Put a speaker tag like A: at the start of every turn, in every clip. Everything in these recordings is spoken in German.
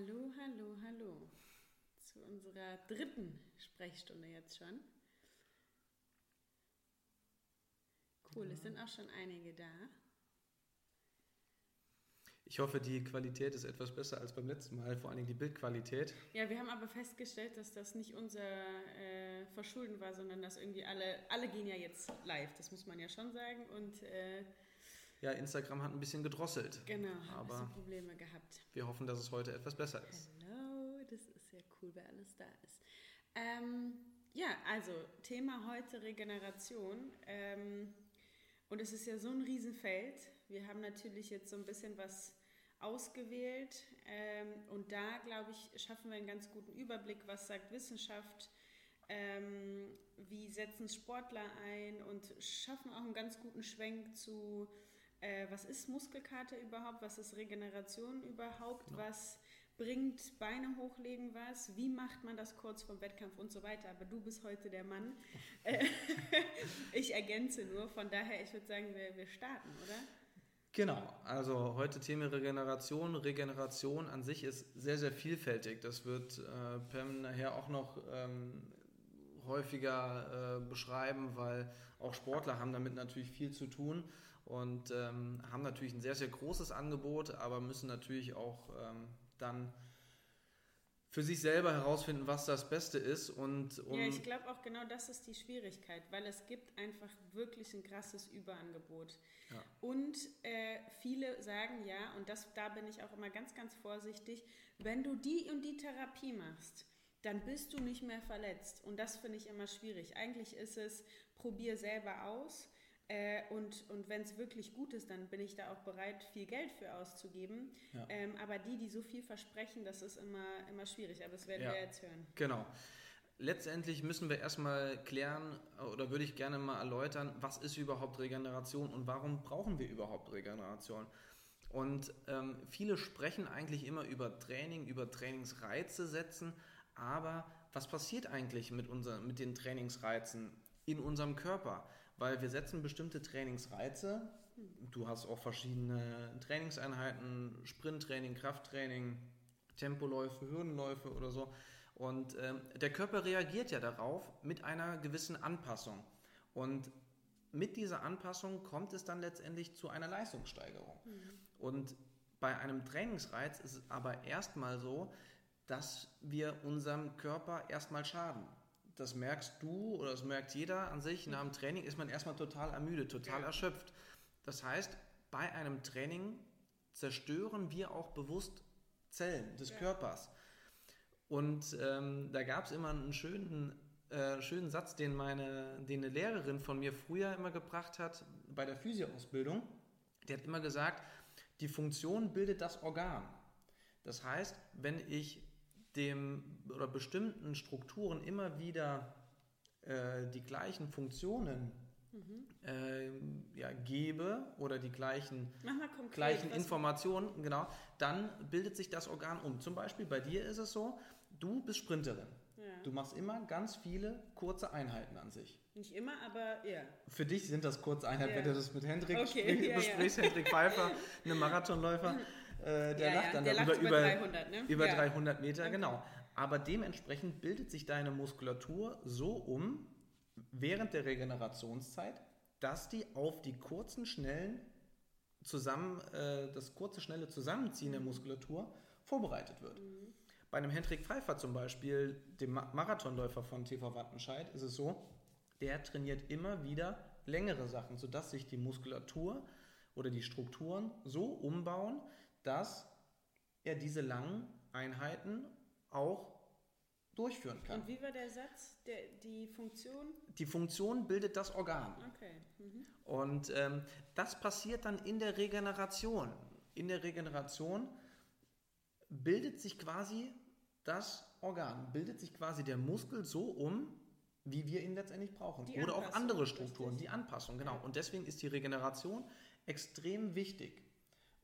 A: Hallo, hallo, hallo. Zu unserer dritten Sprechstunde jetzt schon. Cool, ja. es sind auch schon einige da.
B: Ich hoffe, die Qualität ist etwas besser als beim letzten Mal, vor allem die Bildqualität.
A: Ja, wir haben aber festgestellt, dass das nicht unser äh, Verschulden war, sondern dass irgendwie alle, alle gehen ja jetzt live, das muss man ja schon sagen. Und äh,
B: ja, Instagram hat ein bisschen gedrosselt.
A: Genau, aber ein bisschen Probleme gehabt.
B: Wir hoffen, dass es heute etwas besser ist.
A: Hallo, das ist ja cool, wer alles da ist. Ähm, ja, also Thema heute Regeneration. Ähm, und es ist ja so ein Riesenfeld. Wir haben natürlich jetzt so ein bisschen was ausgewählt. Ähm, und da, glaube ich, schaffen wir einen ganz guten Überblick, was sagt Wissenschaft, ähm, wie setzen Sportler ein und schaffen auch einen ganz guten Schwenk zu äh, was ist Muskelkater überhaupt, was ist Regeneration überhaupt, genau. was bringt Beine hochlegen was, wie macht man das kurz vor Wettkampf und so weiter. Aber du bist heute der Mann. Ich ergänze nur, von daher, ich würde sagen, wir, wir starten, oder?
B: Genau, also heute Thema Regeneration. Regeneration an sich ist sehr, sehr vielfältig. Das wird äh, Pam nachher auch noch ähm, häufiger äh, beschreiben, weil auch Sportler haben damit natürlich viel zu tun und ähm, haben natürlich ein sehr, sehr großes Angebot, aber müssen natürlich auch ähm, dann für sich selber herausfinden, was das Beste ist. Und
A: um ja, ich glaube auch genau das ist die Schwierigkeit, weil es gibt einfach wirklich ein krasses Überangebot. Ja. Und äh, viele sagen ja, und das, da bin ich auch immer ganz, ganz vorsichtig, wenn du die und die Therapie machst, dann bist du nicht mehr verletzt. Und das finde ich immer schwierig. Eigentlich ist es, probier selber aus äh, und und wenn es wirklich gut ist, dann bin ich da auch bereit, viel Geld für auszugeben. Ja. Ähm, aber die, die so viel versprechen, das ist immer, immer schwierig. Aber das werden ja. wir jetzt hören.
B: Genau. Letztendlich müssen wir erstmal klären oder würde ich gerne mal erläutern, was ist überhaupt Regeneration und warum brauchen wir überhaupt Regeneration? Und ähm, viele sprechen eigentlich immer über Training, über Trainingsreize setzen, aber was passiert eigentlich mit, unser, mit den Trainingsreizen in unserem Körper? Weil wir setzen bestimmte Trainingsreize. Du hast auch verschiedene Trainingseinheiten, Sprinttraining, Krafttraining, Tempoläufe, Hürdenläufe oder so. Und ähm, der Körper reagiert ja darauf mit einer gewissen Anpassung. Und mit dieser Anpassung kommt es dann letztendlich zu einer Leistungssteigerung. Mhm. Und bei einem Trainingsreiz ist es aber erstmal so, dass wir unserem Körper erstmal schaden das merkst du oder das merkt jeder an sich, nach dem Training ist man erstmal total ermüdet, total erschöpft. Das heißt, bei einem Training zerstören wir auch bewusst Zellen des ja. Körpers. Und ähm, da gab es immer einen schönen, äh, schönen Satz, den, meine, den eine Lehrerin von mir früher immer gebracht hat bei der Physioausbildung. Die hat immer gesagt, die Funktion bildet das Organ. Das heißt, wenn ich dem oder bestimmten Strukturen immer wieder äh, die gleichen Funktionen mhm. äh, ja, gebe oder die gleichen, konkret, gleichen Informationen, genau, dann bildet sich das Organ um. Zum Beispiel bei dir ist es so, du bist Sprinterin. Ja. Du machst immer ganz viele kurze Einheiten an sich.
A: Nicht immer, aber ja.
B: Für dich sind das kurze Einheiten, ja. wenn du das mit Hendrik okay, besprichst, Hendrik Pfeiffer, einem Marathonläufer. Äh, der ja, lacht dann
A: der
B: darüber
A: lacht über, 300, ne?
B: über 300 Meter, okay. genau. Aber dementsprechend bildet sich deine Muskulatur so um während der Regenerationszeit, dass die auf die kurzen, schnellen zusammen, äh, das kurze, schnelle Zusammenziehen der Muskulatur vorbereitet wird. Mhm. Bei einem Hendrik Pfeiffer zum Beispiel, dem Marathonläufer von TV Wattenscheid, ist es so, der trainiert immer wieder längere Sachen, sodass sich die Muskulatur oder die Strukturen so umbauen, dass er diese langen Einheiten auch durchführen kann.
A: Und wie war der Satz? Der, die Funktion?
B: Die Funktion bildet das Organ.
A: Okay. Mhm.
B: Und ähm, das passiert dann in der Regeneration. In der Regeneration bildet sich quasi das Organ, bildet sich quasi der Muskel so um, wie wir ihn letztendlich brauchen. Die Oder auch andere Strukturen, richtig. die Anpassung, genau. Und deswegen ist die Regeneration extrem wichtig.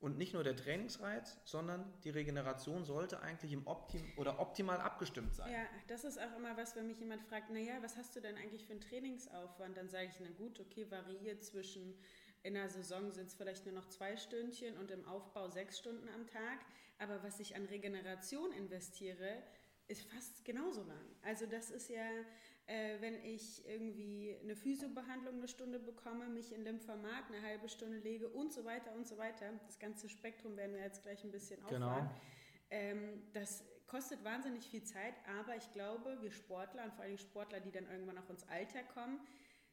B: Und nicht nur der Trainingsreiz, sondern die Regeneration sollte eigentlich im Optim oder optimal abgestimmt sein.
A: Ja, das ist auch immer was, wenn mich jemand fragt, naja, was hast du denn eigentlich für einen Trainingsaufwand? Dann sage ich, na gut, okay, variiert zwischen in der Saison sind es vielleicht nur noch zwei Stündchen und im Aufbau sechs Stunden am Tag. Aber was ich an Regeneration investiere, ist fast genauso lang. Also das ist ja, äh, wenn ich irgendwie eine Physiobehandlung eine Stunde bekomme, mich in Lymphomat eine halbe Stunde lege und so weiter und so weiter. Das ganze Spektrum werden wir jetzt gleich ein bisschen
B: Genau.
A: auffahren. Ähm, das kostet wahnsinnig viel Zeit, aber ich glaube, wir Sportler und vor allem Sportler, die dann irgendwann auch ins Alter kommen,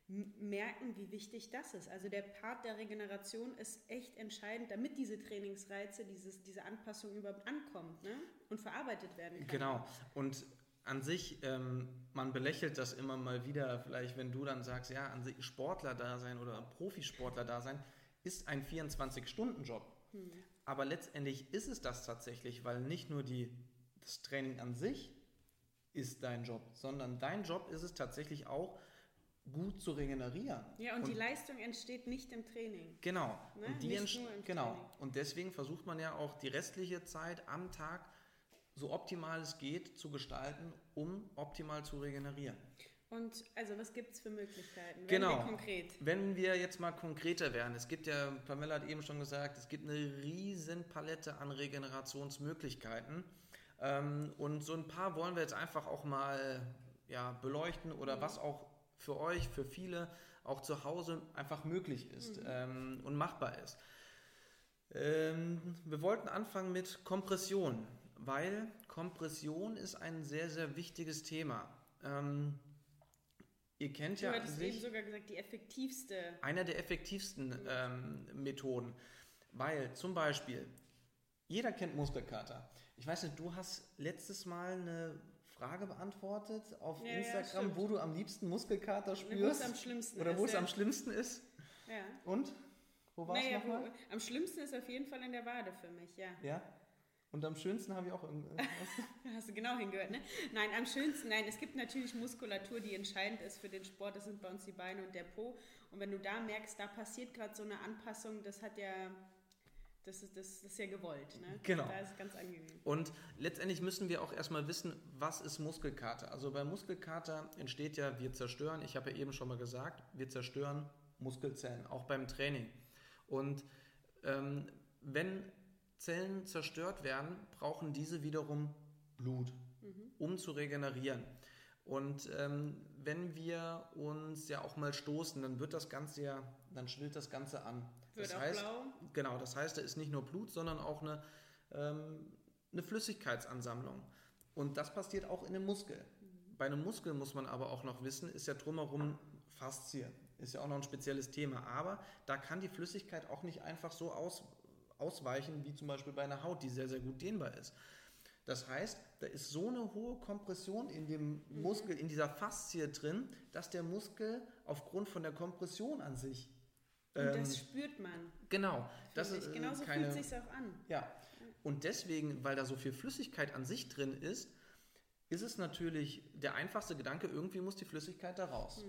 A: merken, wie wichtig das ist. Also der Part der Regeneration ist echt entscheidend, damit diese Trainingsreize, dieses, diese Anpassung überhaupt ankommt ne? und verarbeitet werden kann.
B: Genau. Und an sich, ähm, man belächelt das immer mal wieder, vielleicht wenn du dann sagst, ja, an sich Sportler da sein oder Profisportler da sein, ist ein 24-Stunden-Job. Aber letztendlich ist es das tatsächlich, weil nicht nur die, das Training an sich ist dein Job, sondern dein Job ist es tatsächlich auch, gut zu regenerieren.
A: Ja, und, die Leistung entsteht nicht im Training.
B: Genau.
A: Ne?
B: Und die
A: Nicht nur im
B: genau.
A: Training.
B: Und deswegen versucht man ja auch die restliche Zeit am Tag so optimal es geht zu gestalten, um optimal zu regenerieren.
A: Und also was gibt es für Möglichkeiten? Werden
B: Genau.
A: wir konkret.
B: Wenn wir jetzt mal konkreter werden, es gibt ja, Pamela hat eben schon gesagt, es gibt eine riesen Palette an Regenerationsmöglichkeiten. Ähm, und so ein paar wollen wir jetzt einfach auch mal ja, beleuchten oder was auch für euch, für viele auch zu Hause einfach möglich ist ähm, und machbar ist. Ähm, wir wollten anfangen mit Kompression, weil Kompression ist ein sehr, sehr wichtiges Thema. Ähm, ihr kennt
A: Du
B: ja an
A: hattest eben
B: sich
A: sogar gesagt, die effektivste.
B: einer der effektivsten ähm, Methoden, weil zum Beispiel jeder kennt Muskelkater. Ich weiß nicht, du hast letztes Mal eine Frage beantwortet auf
A: Ja, ja,
B: Instagram,
A: stimmt.
B: wo du am liebsten Muskelkater
A: Wo es
B: spürst
A: am schlimmsten
B: oder
A: ist.
B: wo es
A: ja.
B: am schlimmsten ist.
A: Ja.
B: Und wo war es
A: Naja,
B: nochmal?
A: wo, am schlimmsten ist auf jeden Fall in der Wade für mich, ja.
B: Ja. Und am schönsten habe ich auch irgendwas.
A: Hast du genau hingehört, ne? Nein, am schönsten, nein, es gibt natürlich Muskulatur, die entscheidend ist für den Sport, das sind bei uns die Beine und der Po. Und wenn du da merkst, da passiert gerade so eine Anpassung, das hat ja, das ist, das, das ist ja gewollt, ne?
B: Genau.
A: Da ist es ganz angenehm.
B: Und letztendlich müssen wir auch erstmal wissen, was ist Muskelkater? Also bei Muskelkater entsteht ja, wir zerstören, ich habe ja eben schon mal gesagt, wir zerstören Muskelzellen, auch beim Training. Und ähm, wenn Zellen zerstört werden, brauchen diese wiederum Blut, um zu regenerieren. Und ähm, wenn wir uns ja auch mal stoßen, dann wird das Ganze ja, dann schwillt das Ganze an.
A: Wird
B: das
A: auch
B: heißt,
A: blau.
B: Genau, das heißt, da ist nicht nur Blut, sondern auch eine, ähm, eine Flüssigkeitsansammlung. Und das passiert auch in einem Muskel. Bei einem Muskel muss man aber auch noch wissen, ist ja drumherum Faszie. Ist ja auch noch ein spezielles Thema. Aber da kann die Flüssigkeit auch nicht einfach so aus, ausweichen, wie zum Beispiel bei einer Haut, die sehr, sehr gut dehnbar ist. Das heißt, da ist so eine hohe Kompression in dem Muskel, in dieser Faszie drin, dass der Muskel aufgrund von der Kompression an sich.
A: Und
B: ähm,
A: das spürt man.
B: Genau, das ist äh,
A: Genauso
B: keine,
A: fühlt sich auch an.
B: ja. Und deswegen, weil da so viel Flüssigkeit an sich drin ist, ist es natürlich der einfachste Gedanke, irgendwie muss die Flüssigkeit da raus.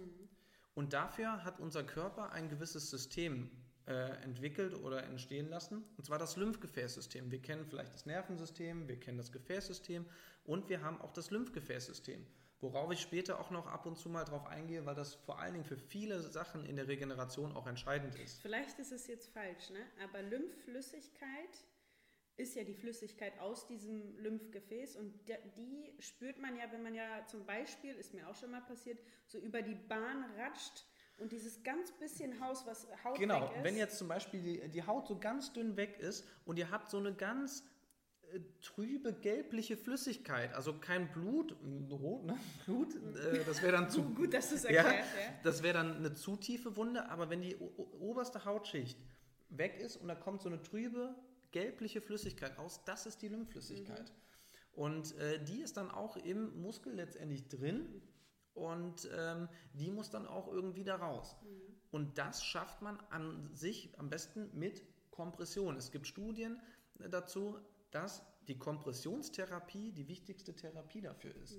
B: Und dafür hat unser Körper ein gewisses System entwickelt oder entstehen lassen, und zwar das Lymphgefäßsystem. Wir kennen vielleicht das Nervensystem, wir kennen das Gefäßsystem und wir haben auch das Lymphgefäßsystem, worauf ich später auch noch ab und zu mal drauf eingehe, weil das vor allen Dingen für viele Sachen in der Regeneration auch entscheidend ist.
A: Vielleicht ist es jetzt falsch, ne? aber Lymphflüssigkeit ist ja die Flüssigkeit aus diesem Lymphgefäß und die spürt man ja, wenn man ja zum Beispiel, ist mir auch schon mal passiert, so über die Bahn ratscht und dieses ganz bisschen Haus, was Haut
B: Genau,
A: weg ist.
B: wenn jetzt zum Beispiel die, die Haut so ganz dünn weg ist und ihr habt so eine ganz äh, trübe gelbliche Flüssigkeit, also kein Blut, äh, rot, ne? Blut, äh, das wäre dann zu
A: Gut, dass du es
B: ja,
A: erklärst, ja.
B: das wäre dann eine zu tiefe Wunde, aber wenn die oberste Hautschicht weg ist und da kommt so eine trübe gelbliche Flüssigkeit raus, das ist die Lymphflüssigkeit. Und äh, die ist dann auch im Muskel letztendlich drin und ähm, die muss dann auch irgendwie da raus. Und das schafft man an sich am besten mit Kompression. Es gibt Studien äh, dazu, dass die Kompressionstherapie die wichtigste Therapie dafür ist.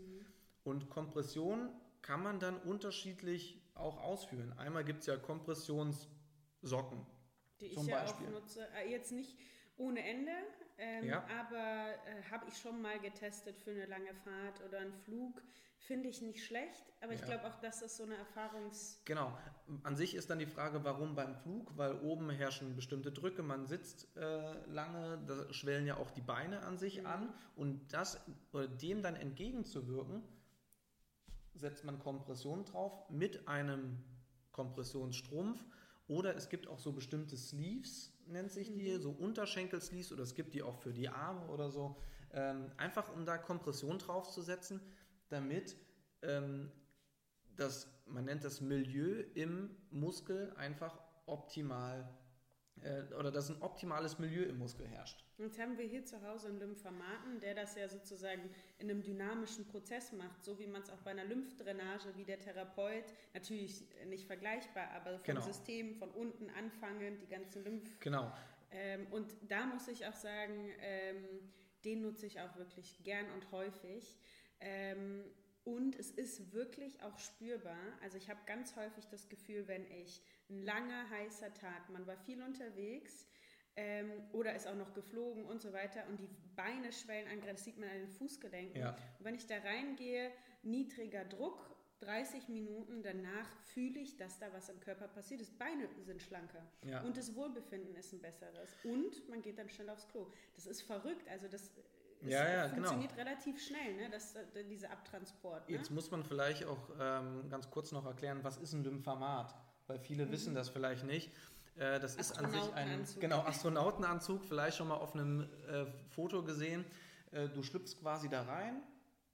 B: Und Kompression kann man dann unterschiedlich auch ausführen. Einmal gibt es ja Kompressionssocken.
A: Die ich
B: Zum
A: ja
B: Beispiel.
A: auch nutze. Äh, Jetzt nicht ohne Ende, ähm,
B: Ja.
A: aber äh, habe ich schon mal getestet für eine lange Fahrt oder einen Flug. Finde ich nicht schlecht, aber ich
B: Ja.
A: glaube auch, das ist so eine Erfahrungs...
B: Genau. An sich ist dann die Frage, warum beim Flug? Weil oben herrschen bestimmte Drücke, man sitzt äh, lange, da schwellen ja auch die Beine an sich
A: Mhm.
B: an und das oder dem dann entgegenzuwirken, setzt man Kompression drauf mit einem Kompressionsstrumpf oder es gibt auch so bestimmte Sleeves, nennt sich die,
A: Mhm.
B: so Unterschenkel-Sleeves oder es gibt die auch für die Arme oder so, ähm, einfach um da Kompression draufzusetzen, damit ähm, das, man nennt das Milieu im Muskel einfach optimal oder dass ein optimales Milieu im Muskel herrscht.
A: Jetzt haben wir hier zu Hause einen Lymphamaten, der das ja sozusagen in einem dynamischen Prozess macht, so wie man es auch bei einer Lymphdrainage, wie der Therapeut, natürlich nicht vergleichbar, aber vom
B: Genau.
A: System von unten anfangend, die ganzen Lymph...
B: Genau.
A: Ähm, und da muss ich auch sagen, ähm, den nutze ich auch wirklich gern und häufig. Ähm, und es ist wirklich auch spürbar. Also ich habe ganz häufig das Gefühl, wenn ich ein langer, heißer Tag, man war viel unterwegs ähm, oder ist auch noch geflogen und so weiter und die Beine schwellen an, das sieht man an den Fußgelenken.
B: Ja.
A: Und wenn ich da reingehe, niedriger Druck, 30 Minuten danach fühle ich, dass da was im Körper passiert ist. Beine sind schlanker.
B: Ja.
A: Und das Wohlbefinden ist ein besseres. Und man geht dann schnell aufs Klo. Das ist verrückt. Also das ist,
B: Ja, ja, genau.
A: funktioniert relativ schnell, ne? das, äh, dieser Abtransport. Ne?
B: Jetzt muss man vielleicht auch ähm, ganz kurz noch erklären, was ist ein Lymphamat? Weil
A: Mhm.
B: viele wissen das vielleicht nicht. Äh, das ist an sich ein
A: Astronautenanzug.
B: genau, Astronautenanzug, vielleicht schon mal auf einem äh, Foto gesehen. Äh, du schlüpfst quasi da rein.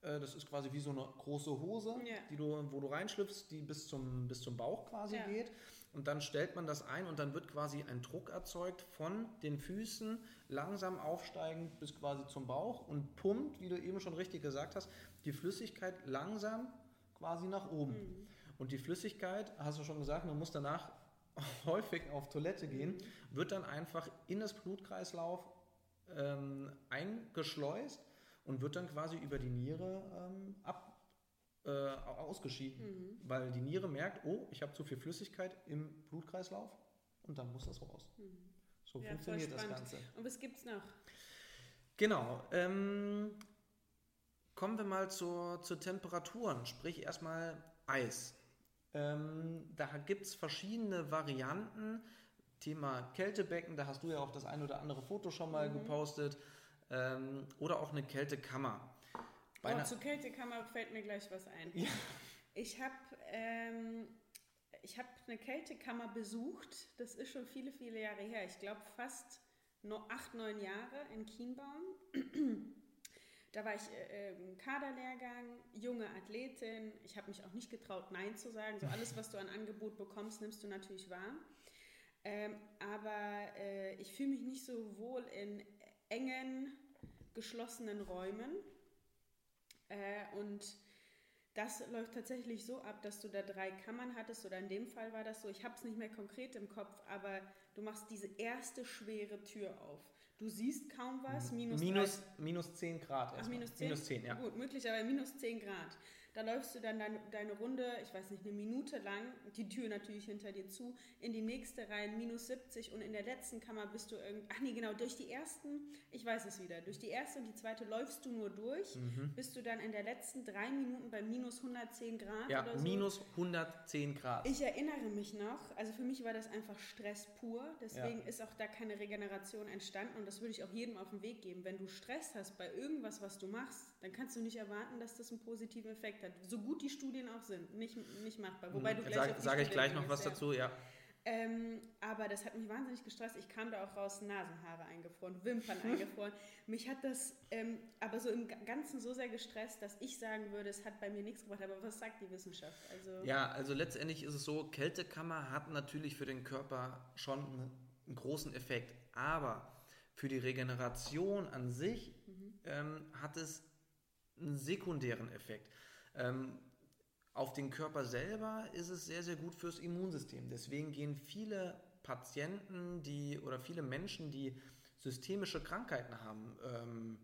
B: Äh, das ist quasi wie so eine große Hose,
A: Ja.
B: die du, wo du reinschlüpfst, die bis zum, bis zum Bauch quasi
A: Ja.
B: geht. Und dann stellt man das ein und dann wird quasi ein Druck erzeugt von den Füßen, langsam aufsteigend bis quasi zum Bauch und pumpt, wie du eben schon richtig gesagt hast, die Flüssigkeit langsam quasi nach oben.
A: Mhm.
B: Und die Flüssigkeit, hast du schon gesagt, man muss danach häufig auf Toilette gehen, wird dann einfach in das Blutkreislauf ähm, eingeschleust und wird dann quasi über die Niere ähm, ab, äh, ausgeschieden.
A: Mhm.
B: Weil die Niere merkt, oh, ich habe zu viel Flüssigkeit im Blutkreislauf und dann muss das raus.
A: Mhm.
B: So
A: Ja,
B: funktioniert das. Ganze.
A: Und was gibt's noch?
B: Genau. Ähm, kommen wir mal zur, zur Temperaturen, sprich erstmal Eis. Ähm, da gibt es verschiedene Varianten. Thema Kältebecken, da hast du ja auch das ein oder andere Foto schon mal
A: Mhm.
B: gepostet. Ähm, oder auch eine Kältekammer. Bei
A: Oh, zur Kältekammer fällt mir gleich was ein.
B: Ja.
A: Ich habe ähm, ich hab eine Kältekammer besucht. Das ist schon viele, viele Jahre her. Ich glaube fast no, acht, neun Jahre in Kienbaum. Da war ich äh, im Kaderlehrgang, junge Athletin. Ich habe mich auch nicht getraut, Nein zu sagen. So alles, was du an Angebot bekommst, nimmst du natürlich wahr. Ähm, aber äh, ich fühle mich nicht so wohl in engen, geschlossenen Räumen. Äh, und das läuft tatsächlich so ab, dass du da drei Kammern hattest, oder in dem Fall war das so, ich habe es nicht mehr konkret im Kopf, aber du machst diese erste schwere Tür auf. Du siehst kaum was, minus,
B: minus,
A: 30
B: minus 10 Grad.
A: Ach, minus 10?
B: Minus 10, ja.
A: Gut, möglicherweise minus 10 Grad. Da läufst du dann deine, deine Runde, ich weiß nicht, eine Minute lang, die Tür natürlich hinter dir zu, in die nächste rein, minus 70 und in der letzten Kammer bist du irgendwie, ach nee, genau, durch die ersten, ich weiß es wieder, durch die erste und die zweite läufst du nur durch,
B: Mhm.
A: bist du dann in der letzten drei Minuten bei minus 110 Grad
B: Ja,
A: oder so.
B: minus 110 Grad.
A: Ich erinnere mich noch, also für mich war das einfach Stress pur, deswegen
B: Ja.
A: ist auch da keine Regeneration entstanden und das würde ich auch jedem auf den Weg geben. Wenn du Stress hast bei irgendwas, was du machst, dann kannst du nicht erwarten, dass das einen positiven Effekt hat. So gut die Studien auch sind, nicht, nicht machbar. Wobei du gleich auf
B: Sage sag ich gleich noch was dazu, ja.
A: Ähm, aber das hat mich wahnsinnig gestresst. Ich kam da auch raus, Nasenhaare eingefroren, Wimpern eingefroren. Mich hat das ähm, aber so im Ganzen so sehr gestresst, dass ich sagen würde, es hat bei mir nichts gebracht. Aber was sagt die Wissenschaft? Also,
B: Ja, also letztendlich ist es so, Kältekammer hat natürlich für den Körper schon einen, großen Effekt, aber für die Regeneration an sich ähm, hat es einen sekundären Effekt. Ähm, auf den Körper selber ist es sehr, sehr gut fürs Immunsystem. Deswegen gehen viele Patienten, die oder viele Menschen, die systemische Krankheiten haben, ähm,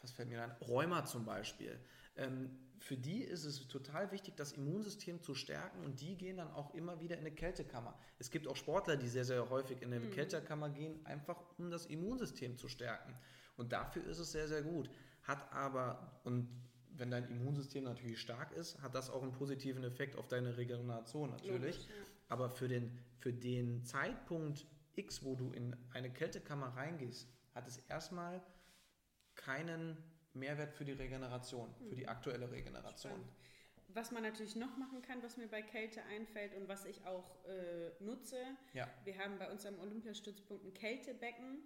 B: was fällt mir ein? Rheuma zum Beispiel, ähm, für die ist es total wichtig, das Immunsystem zu stärken und die gehen dann auch immer wieder in eine Kältekammer. Es gibt auch Sportler, die sehr, sehr häufig in eine mhm. Kältekammer gehen, einfach um das Immunsystem zu stärken. Und dafür ist es sehr, sehr gut. Hat aber, und wenn dein Immunsystem natürlich stark ist, hat das auch einen positiven Effekt auf deine Regeneration natürlich. Logisch, ja. Aber für den, für den Zeitpunkt X, wo du in eine Kältekammer reingehst, hat es erstmal keinen Mehrwert für die Regeneration, für die hm. aktuelle Regeneration. Spannend.
A: Was man natürlich noch machen kann, was mir bei Kälte einfällt und was ich auch äh, nutze, ja. wir haben bei uns am Olympiastützpunkt ein Kältebecken,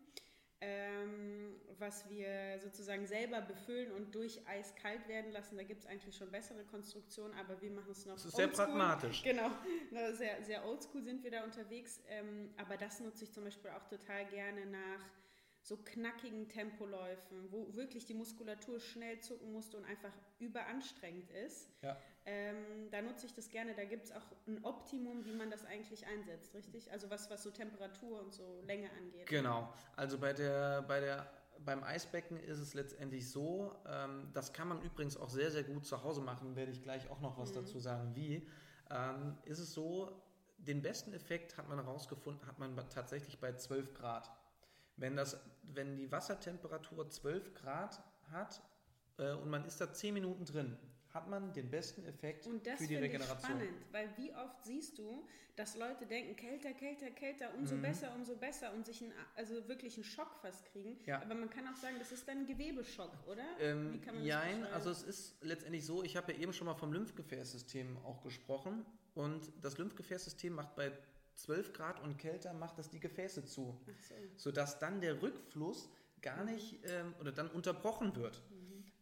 A: ähm, was wir sozusagen selber befüllen und durch Eis kalt werden lassen. Da gibt es eigentlich schon bessere Konstruktionen, aber wir machen es noch.
B: Das ist sehr pragmatisch.
A: Genau, sehr, sehr oldschool sind wir da unterwegs. Ähm, aber das nutze ich zum Beispiel auch total gerne nach so knackigen Tempoläufen, wo wirklich die Muskulatur schnell zucken musste und einfach überanstrengend ist. Ja. Ähm, da nutze ich das gerne. Da gibt es auch ein Optimum, wie man das eigentlich einsetzt, richtig? Also was, was so Temperatur und so Länge angeht.
B: Genau. Also bei der, bei der beim Eisbecken ist es letztendlich so, ähm, das kann man übrigens auch sehr, sehr gut zu Hause machen, werde ich gleich auch noch was mhm. dazu sagen, wie. Ähm, ist es so, den besten Effekt hat man herausgefunden, hat man tatsächlich bei 12 Grad. Wenn, das, wenn die Wassertemperatur 12 Grad hat äh, und man ist da 10 Minuten drin, hat man den besten Effekt für die Regeneration. Das
A: spannend, weil wie oft siehst du, dass Leute denken, kälter, kälter, kälter, umso mhm. besser, umso besser und sich einen, also wirklich einen Schock fast kriegen. Ja. Aber man kann auch sagen, das ist dann ein Gewebeschock, oder?
B: Ähm, nein, also es ist letztendlich so, ich habe ja eben schon mal vom Lymphgefäßsystem auch gesprochen und das Lymphgefäßsystem macht bei 12 Grad und kälter macht das die Gefäße zu, so. sodass dann der Rückfluss gar nicht ähm, oder dann unterbrochen wird.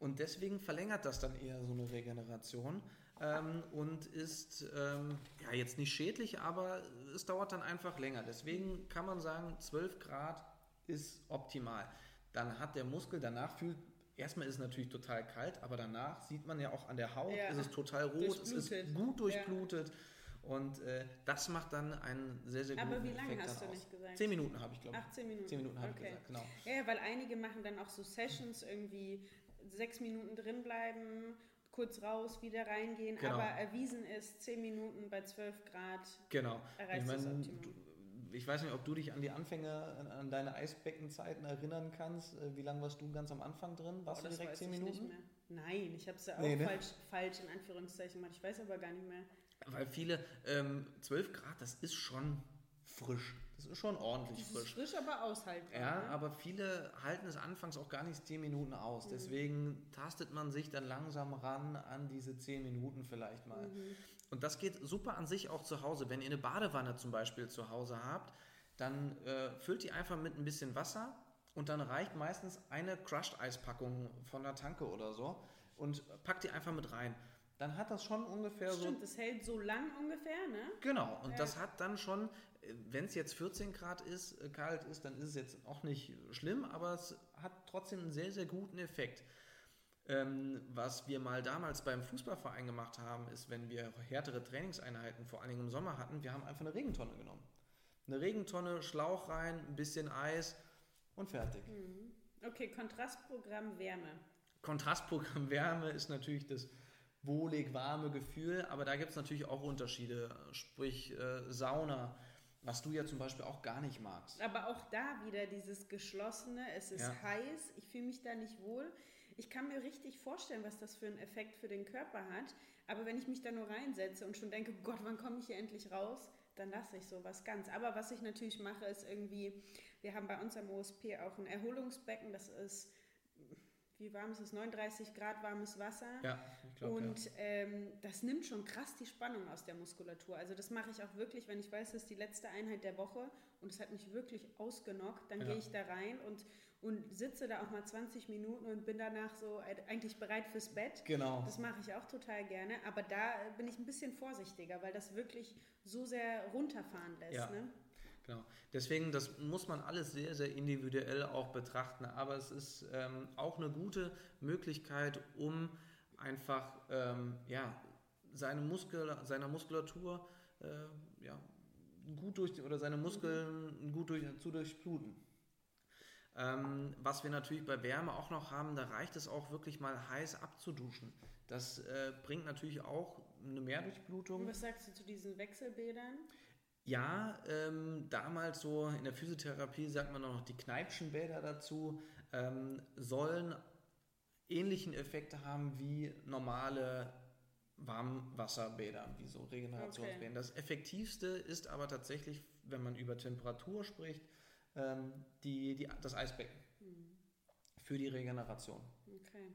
B: Und deswegen verlängert das dann eher so eine Regeneration ähm, und ist ähm, ja jetzt nicht schädlich, aber es dauert dann einfach länger. Deswegen kann man sagen, 12 Grad ist optimal. Dann hat der Muskel danach fühlt Erstmal ist es natürlich total kalt, aber danach sieht man ja auch an der Haut, ja. ist es total rot, es ist gut durchblutet. Ja. Und äh, das macht dann einen sehr, sehr guten
A: Aber wie lange hast du aus. nicht gesagt?
B: Zehn Minuten habe ich, glaube
A: ich. Ach, zehn Minuten.
B: Zehn Minuten habe okay. ich gesagt, genau.
A: Ja, weil einige machen dann auch so Sessions, irgendwie sechs Minuten drin bleiben, kurz raus, wieder reingehen. Genau. Aber erwiesen ist, zehn Minuten bei zwölf Grad
B: genau. erreicht ich mein, das Optimum. Ich weiß nicht, ob du dich an die Anfänge, an, an deine Eisbeckenzeiten erinnern kannst. Äh, wie lange warst du ganz am Anfang drin? Warst oh, du direkt zehn Minuten?
A: Nein, ich habe es ja auch nee, ne? falsch, falsch in Anführungszeichen gemacht. Ich weiß aber gar nicht mehr.
B: Weil viele, ähm, 12 Grad, das ist schon frisch. Das ist schon ordentlich das frisch.
A: frisch, aber aushaltbar.
B: Ja, ne? aber viele halten es anfangs auch gar nicht 10 Minuten aus. Mhm. Deswegen tastet man sich dann langsam ran an diese 10 Minuten vielleicht mal. Mhm. Und das geht super an sich auch zu Hause. Wenn ihr eine Badewanne zum Beispiel zu Hause habt, dann äh, füllt die einfach mit ein bisschen Wasser und dann reicht meistens eine Crushed-Eispackung von der Tanke oder so und packt die einfach mit rein dann hat das schon ungefähr
A: Stimmt,
B: so.
A: Stimmt, das hält so lang ungefähr, ne?
B: Genau, und ja. das hat dann schon, wenn es jetzt 14 Grad ist, äh, kalt ist, dann ist es jetzt auch nicht schlimm, aber es hat trotzdem einen sehr, sehr guten Effekt. Ähm, was wir mal damals beim Fußballverein gemacht haben, ist, wenn wir härtere Trainingseinheiten, vor allen Dingen im Sommer hatten, wir haben einfach eine Regentonne genommen. Eine Regentonne, Schlauch rein, ein bisschen Eis und fertig. Mhm.
A: Okay, Kontrastprogramm Wärme.
B: Kontrastprogramm Wärme ist natürlich das wohlig warme Gefühl, aber da gibt es natürlich auch Unterschiede, sprich äh, Sauna, was du ja zum Beispiel auch gar nicht magst.
A: Aber auch da wieder dieses geschlossene, es ist ja. heiß, ich fühle mich da nicht wohl. Ich kann mir richtig vorstellen, was das für einen Effekt für den Körper hat, aber wenn ich mich da nur reinsetze und schon denke, Gott, wann komme ich hier endlich raus, dann lasse ich sowas ganz. Aber was ich natürlich mache, ist irgendwie, wir haben bei uns am OSP auch ein Erholungsbecken, das ist wie warm ist es? 39 Grad warmes Wasser.
B: Ja, ich glaube.
A: Und
B: ja.
A: ähm, das nimmt schon krass die Spannung aus der Muskulatur. Also das mache ich auch wirklich, wenn ich weiß, das ist die letzte Einheit der Woche und es hat mich wirklich ausgenockt, dann ja. gehe ich da rein und, und sitze da auch mal 20 Minuten und bin danach so eigentlich bereit fürs Bett.
B: Genau.
A: Das mache ich auch total gerne. Aber da bin ich ein bisschen vorsichtiger, weil das wirklich so sehr runterfahren lässt. Ja. Ne?
B: Genau. Deswegen, das muss man alles sehr, sehr individuell auch betrachten. Aber es ist ähm, auch eine gute Möglichkeit, um einfach ähm, ja, seine Muskel, seiner Muskulatur äh, ja, gut durch oder seine Muskeln gut durch, zu durchbluten. Ähm, was wir natürlich bei Wärme auch noch haben, da reicht es auch wirklich mal heiß abzuduschen. Das äh, bringt natürlich auch eine Mehrdurchblutung.
A: Und was sagst du zu diesen Wechselbädern?
B: Ja, ähm, damals so in der Physiotherapie sagt man noch die Kneipschen Bäder dazu, ähm, sollen ähnlichen Effekte haben wie normale Warmwasserbäder, wie so Regenerationsbäder. Okay. Das effektivste ist aber tatsächlich, wenn man über Temperatur spricht, ähm, die, die, das Eisbecken mhm. für die Regeneration.
A: Okay.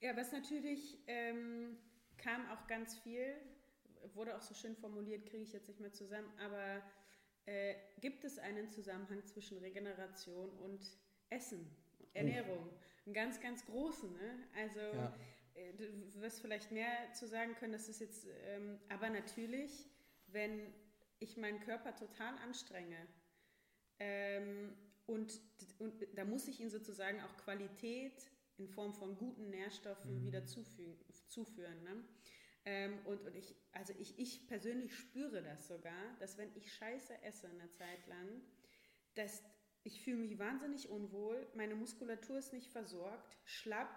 A: Ja, was natürlich ähm, kam auch ganz viel, wurde auch so schön formuliert, kriege ich jetzt nicht mehr zusammen, aber äh, gibt es einen Zusammenhang zwischen Regeneration und Essen, Ernährung? Oh. Einen ganz, ganz großen. Ne? Also ja. äh, du wirst vielleicht mehr zu sagen können, das ist jetzt, ähm, aber natürlich, wenn ich meinen Körper total anstrenge, ähm, und, und da muss ich ihn sozusagen auch Qualität in Form von guten Nährstoffen mhm. wieder zufügen, zuführen. Ne? Ähm, und und ich, also ich, ich persönlich spüre das sogar, dass wenn ich Scheiße esse eine Zeit lang, dass ich fühle mich wahnsinnig unwohl, meine Muskulatur ist nicht versorgt, schlapp,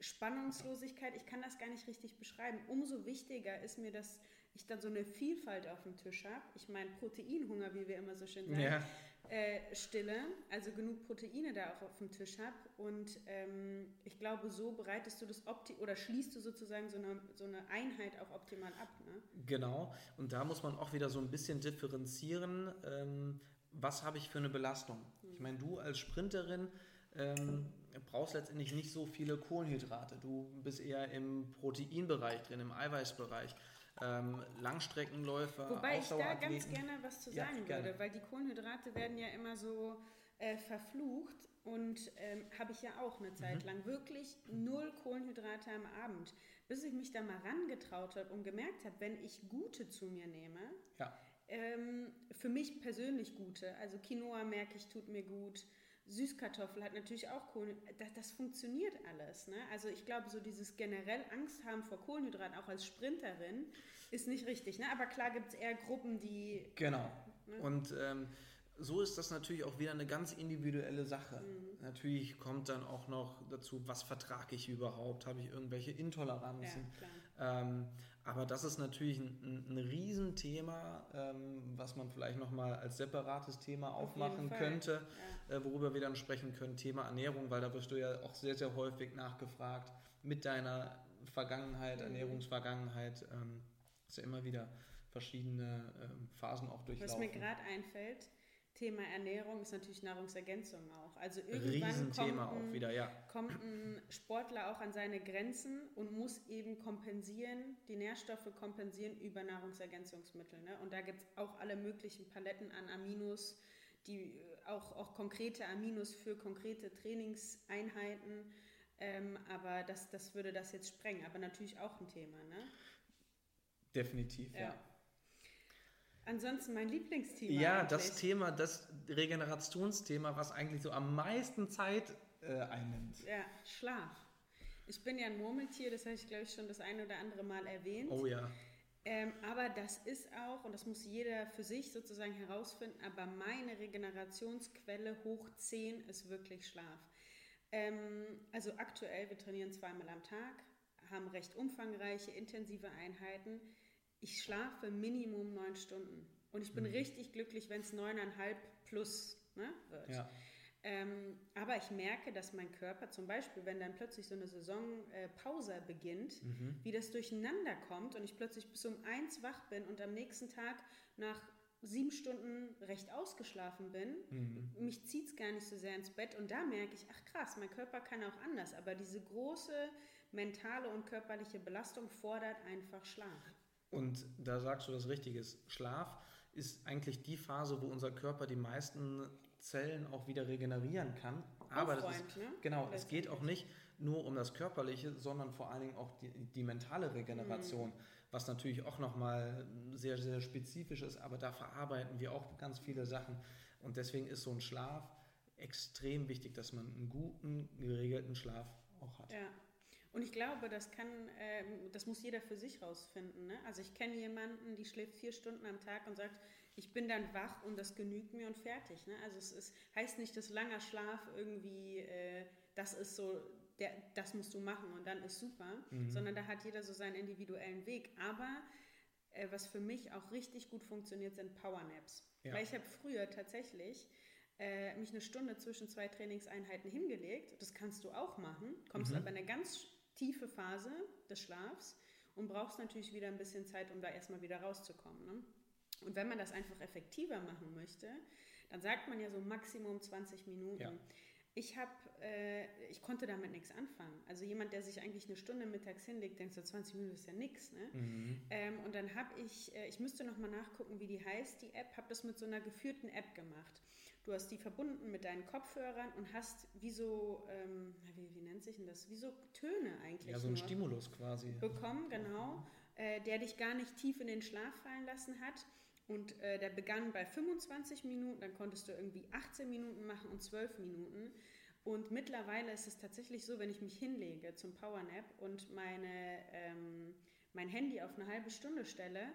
A: Spannungslosigkeit, ich kann das gar nicht richtig beschreiben. Umso wichtiger ist mir, dass ich dann so eine Vielfalt auf dem Tisch habe. Ich meine, Proteinhunger, wie wir immer so schön sagen, ja. Äh, stille, also genug Proteine da auch auf dem Tisch habe. Und ähm, ich glaube, so bereitest du das opti oder schließt du sozusagen so eine, so eine Einheit auch optimal ab. Ne?
B: Genau, und da muss man auch wieder so ein bisschen differenzieren. Ähm, was habe ich für eine Belastung? Hm. Ich meine, du als Sprinterin ähm, brauchst letztendlich nicht so viele Kohlenhydrate. Du bist eher im Proteinbereich drin, im Eiweißbereich ähm, Langstreckenläufer.
A: Wobei ich da ganz gerne was zu sagen ja, würde, weil die Kohlenhydrate werden ja immer so äh, verflucht und ähm, habe ich ja auch eine Zeit mhm. lang wirklich null Kohlenhydrate am Abend, bis ich mich da mal rangetraut habe und gemerkt habe, wenn ich gute zu mir nehme, ja. ähm, für mich persönlich gute, also Quinoa merke ich, tut mir gut, Süßkartoffel hat natürlich auch Kohlenhydrate. Das, das, funktioniert alles. Ne? Also ich glaube, so dieses generell Angst haben vor Kohlenhydraten, auch als Sprinterin, ist nicht richtig. Ne? Aber klar gibt es eher Gruppen, die...
B: Genau. Ne? Und ähm, so ist das natürlich auch wieder eine ganz individuelle Sache. Mhm. Natürlich kommt dann auch noch dazu, was vertrage ich überhaupt? Habe ich irgendwelche Intoleranzen? Ja, ähm, aber das ist natürlich ein, ein Riesenthema, ähm, was man vielleicht nochmal als separates Thema aufmachen Auf könnte, ja. äh, worüber wir dann sprechen können. Thema Ernährung, weil da wirst du ja auch sehr, sehr häufig nachgefragt mit deiner Vergangenheit, mhm. Ernährungsvergangenheit. Ähm, ist ja immer wieder verschiedene ähm, Phasen auch durchlaufen.
A: Was mir gerade einfällt, Thema Ernährung ist natürlich Nahrungsergänzung auch. Also irgendwann kommt ein, wieder, ja. kommt ein Sportler auch an seine Grenzen und muss eben kompensieren, die Nährstoffe kompensieren über Nahrungsergänzungsmittel. Ne? Und da gibt es auch alle möglichen Paletten an Aminos, die äh, auch, auch konkrete Aminos für konkrete Trainingseinheiten. Ähm, aber das, das würde das jetzt sprengen. Aber natürlich auch ein Thema. Ne?
B: Definitiv, ja. ja.
A: Ansonsten mein Lieblingsthema.
B: Ja, eigentlich. das Thema, das Regenerationsthema, was eigentlich so am meisten Zeit äh, einnimmt.
A: Ja, Schlaf. Ich bin ja ein Murmeltier, das habe ich, glaube ich, schon das eine oder andere Mal erwähnt.
B: Oh ja.
A: Ähm, aber das ist auch, und das muss jeder für sich sozusagen herausfinden, aber meine Regenerationsquelle hoch 10 ist wirklich Schlaf. Ähm, also aktuell, wir trainieren zweimal am Tag, haben recht umfangreiche, intensive Einheiten ich schlafe Minimum neun Stunden. Und ich bin mhm. richtig glücklich, wenn es neuneinhalb plus ne, wird. Ja. Ähm, aber ich merke, dass mein Körper zum Beispiel, wenn dann plötzlich so eine Saisonpause äh, beginnt, mhm. wie das durcheinander kommt und ich plötzlich bis um eins wach bin und am nächsten Tag nach sieben Stunden recht ausgeschlafen bin, mhm. mich zieht es gar nicht so sehr ins Bett und da merke ich, ach krass, mein Körper kann auch anders, aber diese große mentale und körperliche Belastung fordert einfach Schlaf.
B: Und da sagst du das Richtige. Schlaf ist eigentlich die Phase, wo unser Körper die meisten Zellen auch wieder regenerieren kann. Aber das ist, ne? genau, es geht auch nicht nur um das Körperliche, sondern vor allen Dingen auch die, die mentale Regeneration, mhm. was natürlich auch nochmal sehr, sehr spezifisch ist, aber da verarbeiten wir auch ganz viele Sachen. Und deswegen ist so ein Schlaf extrem wichtig, dass man einen guten, geregelten Schlaf auch hat.
A: Ja. Und ich glaube, das kann, ähm, das muss jeder für sich rausfinden. Ne? Also ich kenne jemanden, die schläft vier Stunden am Tag und sagt, ich bin dann wach und das genügt mir und fertig. Ne? Also es ist, heißt nicht, dass langer Schlaf irgendwie, äh, das ist so, der, das musst du machen und dann ist super, mhm. sondern da hat jeder so seinen individuellen Weg. Aber äh, was für mich auch richtig gut funktioniert, sind Powernaps. Ja. Weil ich habe früher tatsächlich äh, mich eine Stunde zwischen zwei Trainingseinheiten hingelegt. Das kannst du auch machen, kommst mhm. aber in eine ganz tiefe Phase des Schlafs und brauchst natürlich wieder ein bisschen Zeit, um da erstmal wieder rauszukommen. Ne? Und wenn man das einfach effektiver machen möchte, dann sagt man ja so Maximum 20 Minuten. Ja. Ich habe, äh, ich konnte damit nichts anfangen. Also jemand, der sich eigentlich eine Stunde mittags hinlegt, denkt so 20 Minuten ist ja nichts. Ne? Mhm. Ähm, und dann habe ich, äh, ich müsste noch mal nachgucken, wie die heißt, die App, habe das mit so einer geführten App gemacht. Du hast die verbunden mit deinen Kopfhörern und hast wie so, ähm, wie, wie, nennt sich denn das? Wie so Töne eigentlich.
B: Ja, so ein Stimulus quasi.
A: Bekommen, genau. Äh, der dich gar nicht tief in den Schlaf fallen lassen hat. Und äh, der begann bei 25 Minuten, dann konntest du irgendwie 18 Minuten machen und 12 Minuten. Und mittlerweile ist es tatsächlich so, wenn ich mich hinlege zum Powernap und meine, ähm, mein Handy auf eine halbe Stunde stelle,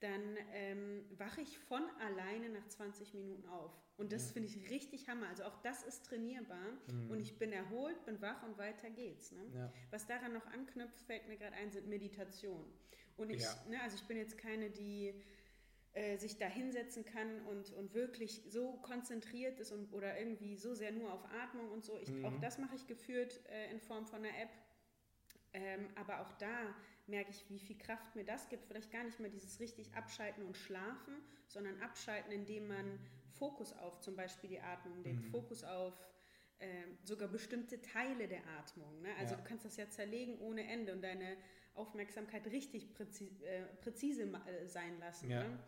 A: dann ähm, wache ich von alleine nach 20 Minuten auf. Und das ja. finde ich richtig Hammer. Also auch das ist trainierbar mhm. und ich bin erholt, bin wach und weiter geht's. Ne? Ja. Was daran noch anknüpft, fällt mir gerade ein, sind Meditation. Und ich, ja. ne, also ich bin jetzt keine, die äh, sich da hinsetzen kann und, und wirklich so konzentriert ist und, oder irgendwie so sehr nur auf Atmung und so. Ich, mhm. Auch das mache ich geführt äh, in Form von einer App. Ähm, aber auch da merke ich, wie viel Kraft mir das gibt. Vielleicht gar nicht mehr dieses richtig Abschalten und Schlafen, sondern Abschalten, indem man Fokus auf zum Beispiel die Atmung legt, mhm. Fokus auf äh, sogar bestimmte Teile der Atmung. Ne? Also ja. du kannst das ja zerlegen ohne Ende und deine Aufmerksamkeit richtig präzise, äh, präzise äh, sein lassen. Ja. Ne?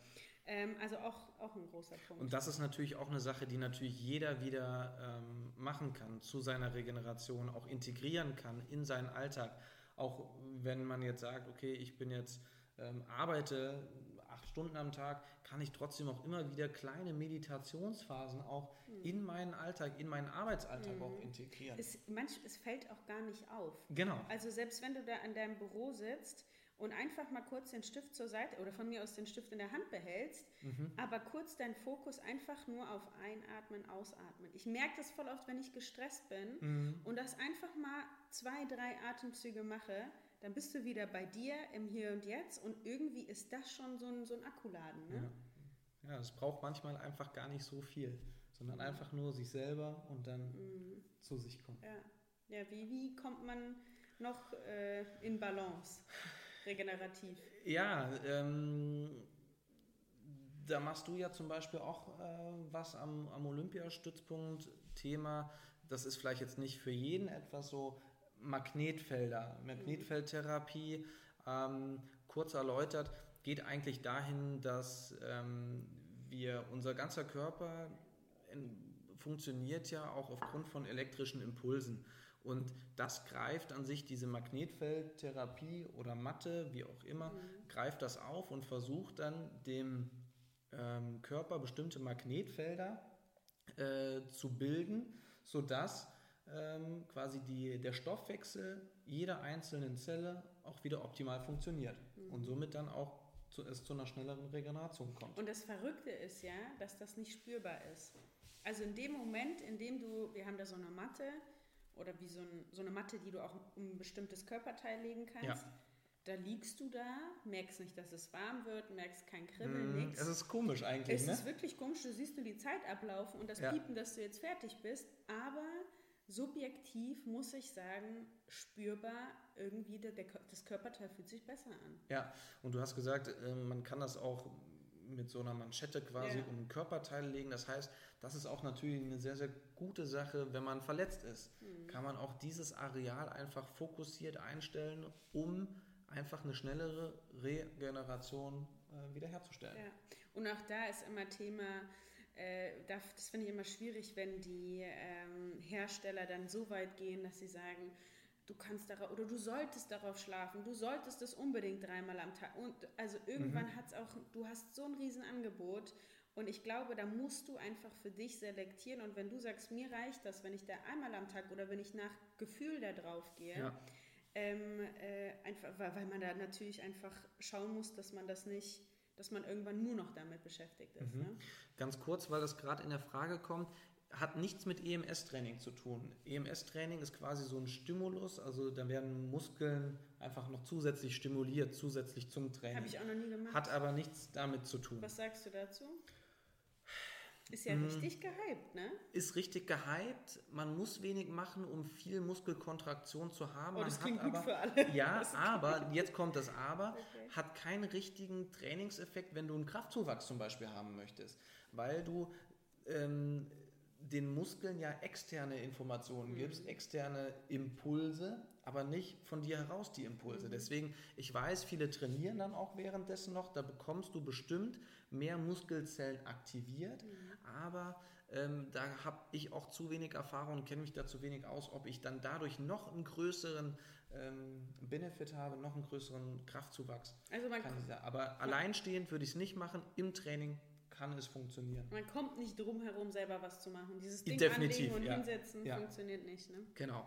A: Ähm, also auch, auch ein großer Punkt.
B: Und das ist natürlich auch eine Sache, die natürlich jeder wieder ähm, machen kann, zu seiner Regeneration auch integrieren kann in seinen Alltag. Auch wenn man jetzt sagt, okay, ich bin jetzt, ähm, arbeite acht Stunden am Tag, kann ich trotzdem auch immer wieder kleine Meditationsphasen auch mhm. in meinen Alltag, in meinen Arbeitsalltag mhm. auch integrieren.
A: Es, manch, es fällt auch gar nicht auf.
B: Genau.
A: Also selbst wenn du da an deinem Büro sitzt und einfach mal kurz den Stift zur Seite oder von mir aus den Stift in der Hand behältst, mhm. aber kurz deinen Fokus einfach nur auf Einatmen, Ausatmen. Ich merke das voll oft, wenn ich gestresst bin mhm. und das einfach mal zwei, drei Atemzüge mache, dann bist du wieder bei dir im Hier und Jetzt und irgendwie ist das schon so ein, so ein Akkuladen. Ne?
B: Ja. ja, es braucht manchmal einfach gar nicht so viel, sondern mhm. einfach nur sich selber und dann mhm. zu sich kommen.
A: Ja, ja wie, wie kommt man noch äh, in Balance? regenerativ.
B: Ja, ähm, da machst du ja zum Beispiel auch äh, was am, am Olympiastützpunkt. Thema, das ist vielleicht jetzt nicht für jeden etwas so, Magnetfelder, Magnetfeldtherapie, ähm, kurz erläutert, geht eigentlich dahin, dass ähm, wir, unser ganzer Körper in, funktioniert ja auch aufgrund von elektrischen Impulsen. Und das greift an sich diese Magnetfeldtherapie oder Matte, wie auch immer, mhm. greift das auf und versucht dann dem ähm, Körper bestimmte Magnetfelder äh, zu bilden, sodass ähm, quasi die, der Stoffwechsel jeder einzelnen Zelle auch wieder optimal funktioniert mhm. und somit dann auch zu, es zu einer schnelleren Regeneration kommt.
A: Und das Verrückte ist ja, dass das nicht spürbar ist. Also in dem Moment, in dem du, wir haben da so eine Matte, oder wie so, ein, so, eine Matte, die du auch um ein bestimmtes Körperteil legen kannst. Ja. Da liegst du da, merkst nicht, dass es warm wird, merkst kein Kribbeln, mm, nichts.
B: Es ist komisch eigentlich.
A: Es ne? ist wirklich komisch. Du siehst nur die Zeit ablaufen und das ja. Piepen, dass du jetzt fertig bist. Aber subjektiv muss ich sagen, spürbar irgendwie, der, der, das Körperteil fühlt sich besser an.
B: Ja, und du hast gesagt, ähm, man kann das auch mit so einer Manschette quasi ja. um ein Körperteil legen. Das heißt, das ist auch natürlich eine sehr, sehr gute Sache, wenn man verletzt ist. Mhm. Kann man auch dieses Areal einfach fokussiert einstellen, um einfach eine schnellere Regeneration äh, wiederherzustellen. Ja.
A: Und auch da ist immer Thema, äh, das finde ich immer schwierig, wenn die ähm, Hersteller dann so weit gehen, dass sie sagen, du kannst darauf oder du solltest darauf schlafen, du solltest es unbedingt dreimal am Tag. Und also irgendwann mhm. hat es auch, du hast so ein Riesenangebot und ich glaube, da musst du einfach für dich selektieren. Und wenn du sagst, mir reicht das, wenn ich da einmal am Tag oder wenn ich nach Gefühl da drauf gehe, ja. ähm, äh, einfach, weil, weil man da natürlich einfach schauen muss, dass man das nicht dass man irgendwann nur noch damit beschäftigt ist. Mhm. Ne?
B: Ganz kurz, weil das gerade in der Frage kommt, hat nichts mit EMS-Training zu tun. EMS-Training ist quasi so ein Stimulus, also da werden Muskeln einfach noch zusätzlich stimuliert, zusätzlich zum Training.
A: Habe ich auch noch nie gemacht.
B: Hat aber nichts damit zu tun.
A: Was sagst du dazu? Ist ja hm. richtig gehypt, ne?
B: Ist richtig gehypt. Man muss wenig machen, um viel Muskelkontraktion zu haben.
A: Oh, das
B: Man
A: klingt gut aber, für alle.
B: Ja, aber, jetzt kommt das Aber, okay. hat keinen richtigen Trainingseffekt, wenn du einen Kraftzuwachs zum Beispiel haben möchtest. Weil du ähm, den Muskeln ja externe Informationen mhm. gibst, externe Impulse, aber nicht von dir heraus die Impulse. Mhm. Deswegen, ich weiß, viele trainieren dann auch währenddessen noch, da bekommst du bestimmt mehr Muskelzellen aktiviert, mhm. aber ähm, da habe ich auch zu wenig Erfahrung und kenne mich da zu wenig aus, ob ich dann dadurch noch einen größeren ähm, Benefit habe, noch einen größeren Kraftzuwachs. Also man kann ich Aber alleinstehend würde ich es nicht machen, im Training kann es funktionieren.
A: Man kommt nicht drum herum, selber was zu machen. Dieses Ding
B: Definitiv,
A: anlegen und
B: ja.
A: hinsetzen
B: ja.
A: funktioniert nicht. Ne?
B: Genau.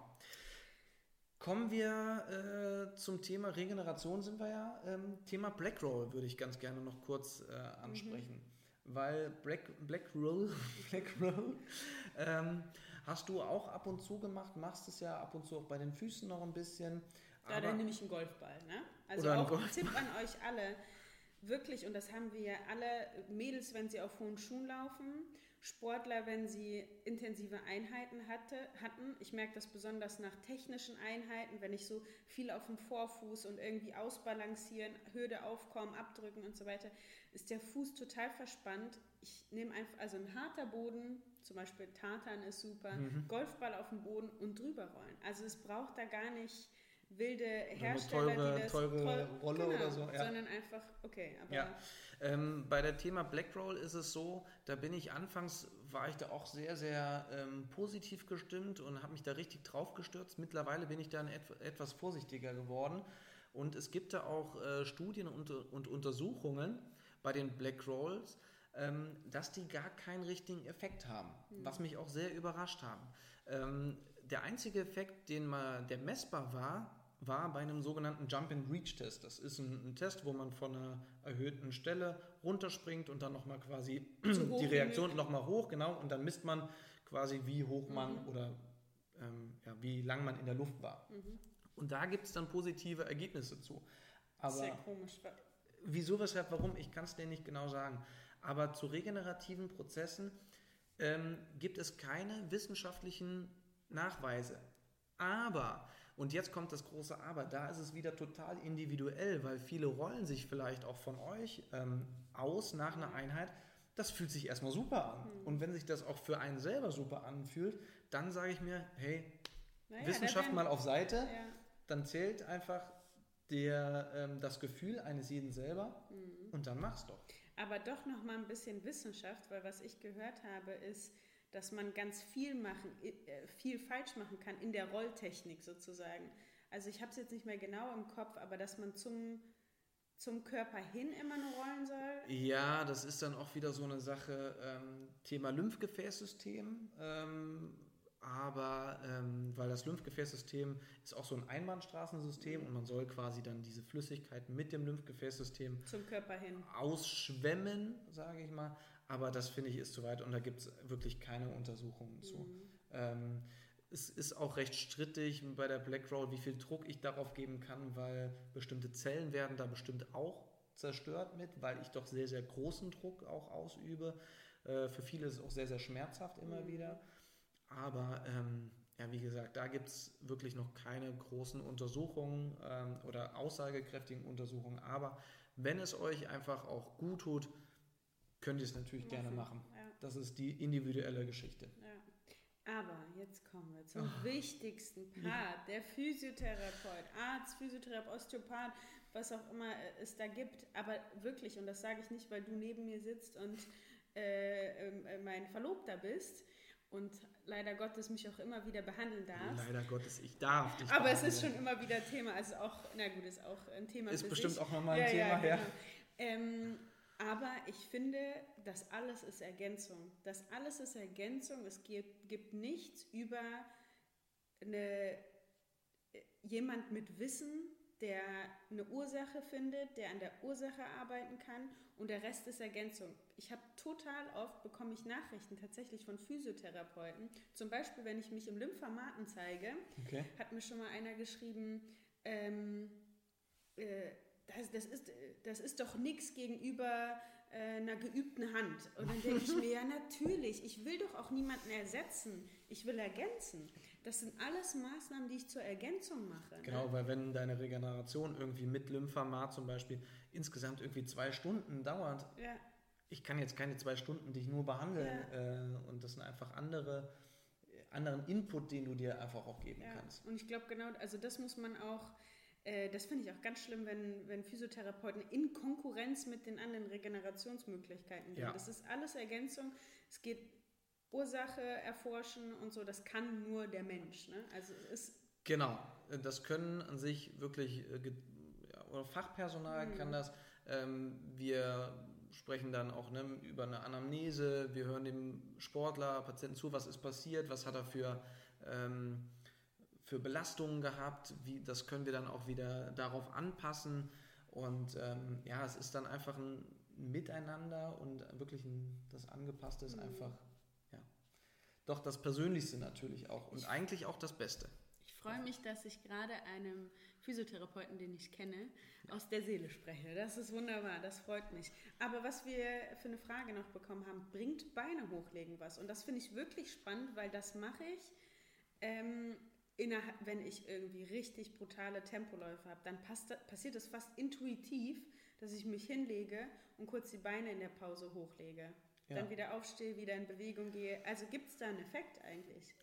B: Kommen wir äh, zum Thema Regeneration, sind wir ja. Ähm, Thema Black Roll würde ich ganz gerne noch kurz äh, ansprechen. Mhm. Weil Black, Black Roll, Black Roll ähm, hast du auch ab und zu gemacht, machst es ja ab und zu auch bei den Füßen noch ein bisschen.
A: Ja, dann nehme ich einen Golfball. Ne? Also auch ein Tipp an euch alle wirklich, und das haben wir ja alle, Mädels, wenn sie auf hohen Schuhen laufen, Sportler, wenn sie intensive Einheiten hatte, hatten. Ich merke das besonders nach technischen Einheiten, wenn ich so viel auf dem Vorfuß und irgendwie ausbalancieren, Hürde aufkommen, abdrücken und so weiter, ist der Fuß total verspannt. Ich nehme einfach, also ein harter Boden, zum Beispiel Tartan ist super, mhm. Golfball auf dem Boden und drüber rollen. Also es braucht da gar nicht wilde Hersteller,
B: teure,
A: die das
B: teure Rolle
A: genau,
B: oder so. Ja.
A: Sondern einfach, okay.
B: Ja. Ähm, bei der Thema Blackroll ist es so, da bin ich anfangs, war ich da auch sehr, sehr ähm, positiv gestimmt und habe mich da richtig drauf gestürzt. Mittlerweile bin ich dann et etwas vorsichtiger geworden. Und es gibt da auch äh, Studien und, und, Untersuchungen bei den Black Rolls, ähm, dass die gar keinen richtigen Effekt haben, mhm. was mich auch sehr überrascht haben. Ähm, der einzige Effekt, den man, der messbar war, war bei einem sogenannten Jump-and-Reach-Test. Das ist ein, ein, Test, wo man von einer erhöhten Stelle runterspringt und dann nochmal quasi so die Reaktion nochmal hoch, genau, und dann misst man quasi, wie hoch man mhm. oder ähm, ja, wie lang man in der Luft war. Mhm. Und da gibt es dann positive Ergebnisse zu.
A: Aber Sehr komisch.
B: Wieso, weshalb, warum, ich kann es dir nicht genau sagen. Aber zu regenerativen Prozessen ähm, gibt es keine wissenschaftlichen Nachweise. Aber, und jetzt kommt das große Aber, da ist es wieder total individuell, weil viele rollen sich vielleicht auch von euch ähm, aus nach einer Einheit. Das fühlt sich erstmal super an. Mhm. Und wenn sich das auch für einen selber super anfühlt, dann sage ich mir, hey, naja, Wissenschaft mal auf Seite, ja. dann zählt einfach der, ähm, das Gefühl eines jeden selber mhm. und dann mach's doch.
A: Aber doch noch mal ein bisschen Wissenschaft, weil was ich gehört habe, ist, dass man ganz viel machen, äh, viel falsch machen kann in der Rolltechnik sozusagen. Also ich habe es jetzt nicht mehr genau im Kopf, aber dass man zum, zum Körper hin immer nur rollen soll.
B: Ja, das ist dann auch wieder so eine Sache, ähm, Thema Lymphgefäßsystem. Ähm, aber ähm, weil das Lymphgefäßsystem ist auch so ein Einbahnstraßensystem und man soll quasi dann diese Flüssigkeit mit dem Lymphgefäßsystem
A: zum Körper hin
B: ausschwemmen, sage ich mal. Aber das finde ich ist zu weit und da gibt es wirklich keine Untersuchungen mhm. zu. Ähm, es ist auch recht strittig bei der Black Roll, wie viel Druck ich darauf geben kann, weil bestimmte Zellen werden da bestimmt auch zerstört mit, weil ich doch sehr, sehr großen Druck auch ausübe. Äh, für viele ist es auch sehr, sehr schmerzhaft immer mhm. wieder. Aber ähm, ja, wie gesagt, da gibt es wirklich noch keine großen Untersuchungen ähm, oder aussagekräftigen Untersuchungen. Aber wenn es euch einfach auch gut tut, könnt ihr es natürlich machen. gerne machen. Ja. Das ist die individuelle Geschichte.
A: Ja. Aber jetzt kommen wir zum oh. wichtigsten Part. Der Physiotherapeut, Arzt, Physiotherapeut, Osteopath, was auch immer es da gibt. Aber wirklich, und das sage ich nicht, weil du neben mir sitzt und äh, äh, mein Verlobter bist und leider Gottes mich auch immer wieder behandeln darf.
B: Leider Gottes, ich darf dich
A: Aber behandeln. es ist schon immer wieder Thema, also auch, na gut, ist auch ein Thema
B: Ist bestimmt
A: sich.
B: auch nochmal ein ja, Thema, ja. Genau.
A: Ähm, aber ich finde, das alles ist Ergänzung. Das alles ist Ergänzung. Es gibt, gibt nichts über eine, jemand mit Wissen, der eine Ursache findet, der an der Ursache arbeiten kann und der Rest ist Ergänzung. Ich habe total oft bekomme ich Nachrichten tatsächlich von Physiotherapeuten. Zum Beispiel, wenn ich mich im Lymphamaten zeige, okay. hat mir schon mal einer geschrieben, ähm, äh, das, das, ist, das ist doch nichts gegenüber äh, einer geübten Hand. Und dann denke ich mir, ja natürlich, ich will doch auch niemanden ersetzen, ich will ergänzen. Das sind alles Maßnahmen, die ich zur Ergänzung mache.
B: Ne? Genau, ne? weil wenn deine Regeneration irgendwie mit Lymphamat zum Beispiel insgesamt irgendwie zwei Stunden dauert, ja. ich kann jetzt keine zwei Stunden dich nur behandeln ja. äh, und das sind einfach andere anderen Input, den du dir einfach auch geben ja. kannst.
A: Und ich glaube genau, also das muss man auch äh, das finde ich auch ganz schlimm, wenn, wenn Physiotherapeuten in Konkurrenz mit den anderen Regenerationsmöglichkeiten gehen. Ja. Das ist alles Ergänzung. Es geht Ursache erforschen und so. Das kann nur der Mensch. Ne? Also ist
B: genau. Das können an sich wirklich äh, oder Fachpersonal mhm. kann das. Ähm, wir sprechen dann auch ne, über eine Anamnese. Wir hören dem Sportler, Patienten zu, was ist passiert, was hat er für ähm, für Belastungen gehabt, wie, das können wir dann auch wieder darauf anpassen. Und ähm, ja, es ist dann einfach ein Miteinander und wirklich ein, das Angepasste ist mhm. einfach, ja, doch das Persönlichste natürlich auch und ich eigentlich auch das Beste.
A: Ich freue mich, dass ich gerade einem Physiotherapeuten, den ich kenne, aus der Seele spreche. Das ist wunderbar, das freut mich. Aber was wir für eine Frage noch bekommen haben, bringt Beine hochlegen was? Und das finde ich wirklich spannend, weil das mache ich. Ähm, innerhalb, wenn ich irgendwie richtig brutale Tempoläufe habe, dann passt, passiert es fast intuitiv, dass ich mich hinlege und kurz die Beine in der Pause hochlege. Ja. Dann wieder aufstehe, wieder in Bewegung gehe. Also gibt es da einen Effekt eigentlich?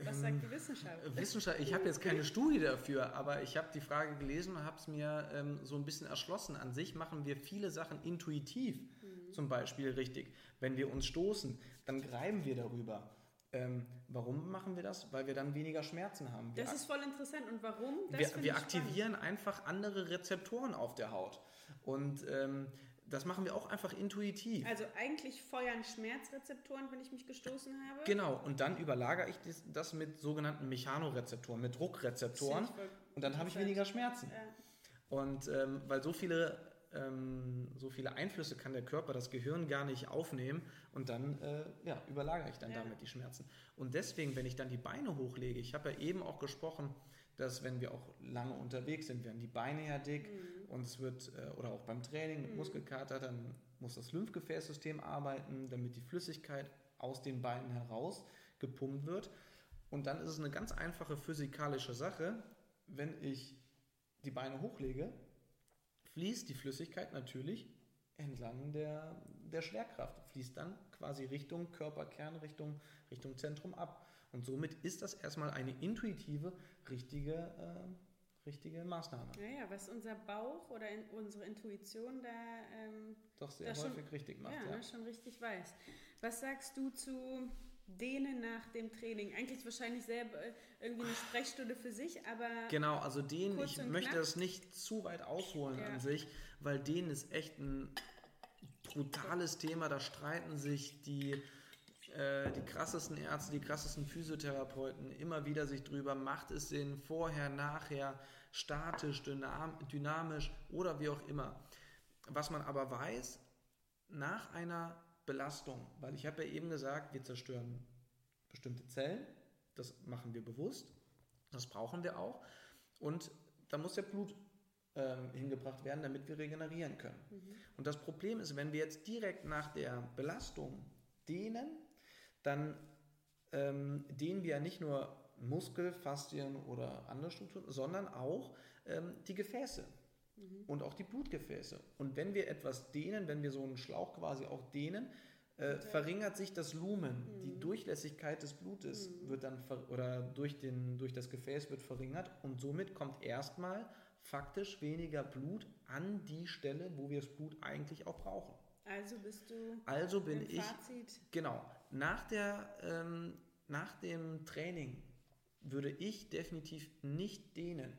A: Was sagt die Wissenschaft?
B: Ähm, Wissenschaft, ich habe jetzt keine Studie dafür, aber ich habe die Frage gelesen und habe es mir ähm, so ein bisschen erschlossen. An sich machen wir viele Sachen intuitiv, mhm. zum Beispiel richtig. Wenn wir uns stoßen, dann greifen wir darüber. Ähm, warum machen wir das? Weil wir dann weniger Schmerzen haben.
A: Wir das ist voll interessant. Und warum?
B: Das wir, wir aktivieren spannend. einfach andere Rezeptoren auf der Haut. Und ähm, das machen wir auch einfach intuitiv.
A: Also eigentlich feuern Schmerzrezeptoren, wenn ich mich gestoßen habe.
B: Genau, und dann überlagere ich das, das mit sogenannten Mechanorezeptoren, mit Druckrezeptoren. Und dann habe ich weniger Schmerzen. Ja. Und ähm, weil so viele ähm, so viele Einflüsse kann der Körper, das Gehirn gar nicht aufnehmen und dann äh, ja, überlagere ich dann ja. damit die Schmerzen. Und deswegen, wenn ich dann die Beine hochlege, ich habe ja eben auch gesprochen, dass wenn wir auch lange unterwegs sind, werden die Beine ja dick mhm. und es wird, äh, oder auch beim Training mit mhm. Muskelkater, dann muss das Lymphgefäßsystem arbeiten, damit die Flüssigkeit aus den Beinen heraus gepumpt wird. Und dann ist es eine ganz einfache physikalische Sache, wenn ich die Beine hochlege, fließt die Flüssigkeit natürlich entlang der, der Schwerkraft, fließt dann quasi Richtung Körperkern, Richtung, Richtung Zentrum ab. Und somit ist das erstmal eine intuitive, richtige, äh, richtige Maßnahme.
A: Naja, was unser Bauch oder in, unsere Intuition da ähm,
B: doch sehr häufig schon, richtig macht.
A: Ja,
B: ja.
A: Ne, schon richtig weiß. Was sagst du zu Dehnen nach dem Training. Eigentlich wahrscheinlich selber äh, irgendwie eine Sprechstunde für sich, aber.
B: Genau, also Dehnen, ich möchte das nicht zu weit ausholen ja. an sich, weil Dehnen ist echt ein brutales Thema. Da streiten sich die, äh, die krassesten Ärzte, die krassesten Physiotherapeuten immer wieder sich drüber. Macht es Sinn, vorher, nachher, statisch, dynam dynamisch oder wie auch immer. Was man aber weiß, nach einer Belastung, weil ich habe ja eben gesagt, wir zerstören bestimmte Zellen, das machen wir bewusst, das brauchen wir auch und da muss ja Blut ähm, hingebracht werden, damit wir regenerieren können. Mhm. Und das Problem ist, wenn wir jetzt direkt nach der Belastung dehnen, dann ähm, dehnen wir ja nicht nur Muskel, Faszien oder andere Strukturen, sondern auch ähm, die Gefäße mhm. und auch die Blutgefäße. Und wenn wir etwas dehnen, wenn wir so einen Schlauch quasi auch dehnen, äh, verringert sich das Lumen. Mhm. Die Durchlässigkeit des Blutes mhm. wird dann oder durch, den, durch das Gefäß wird verringert und somit kommt erstmal faktisch weniger Blut an die Stelle, wo wir das Blut eigentlich auch brauchen.
A: Also bist du.
B: Also bin ich. Fazit. Genau. Nach, der, ähm, nach dem Training würde ich definitiv nicht dehnen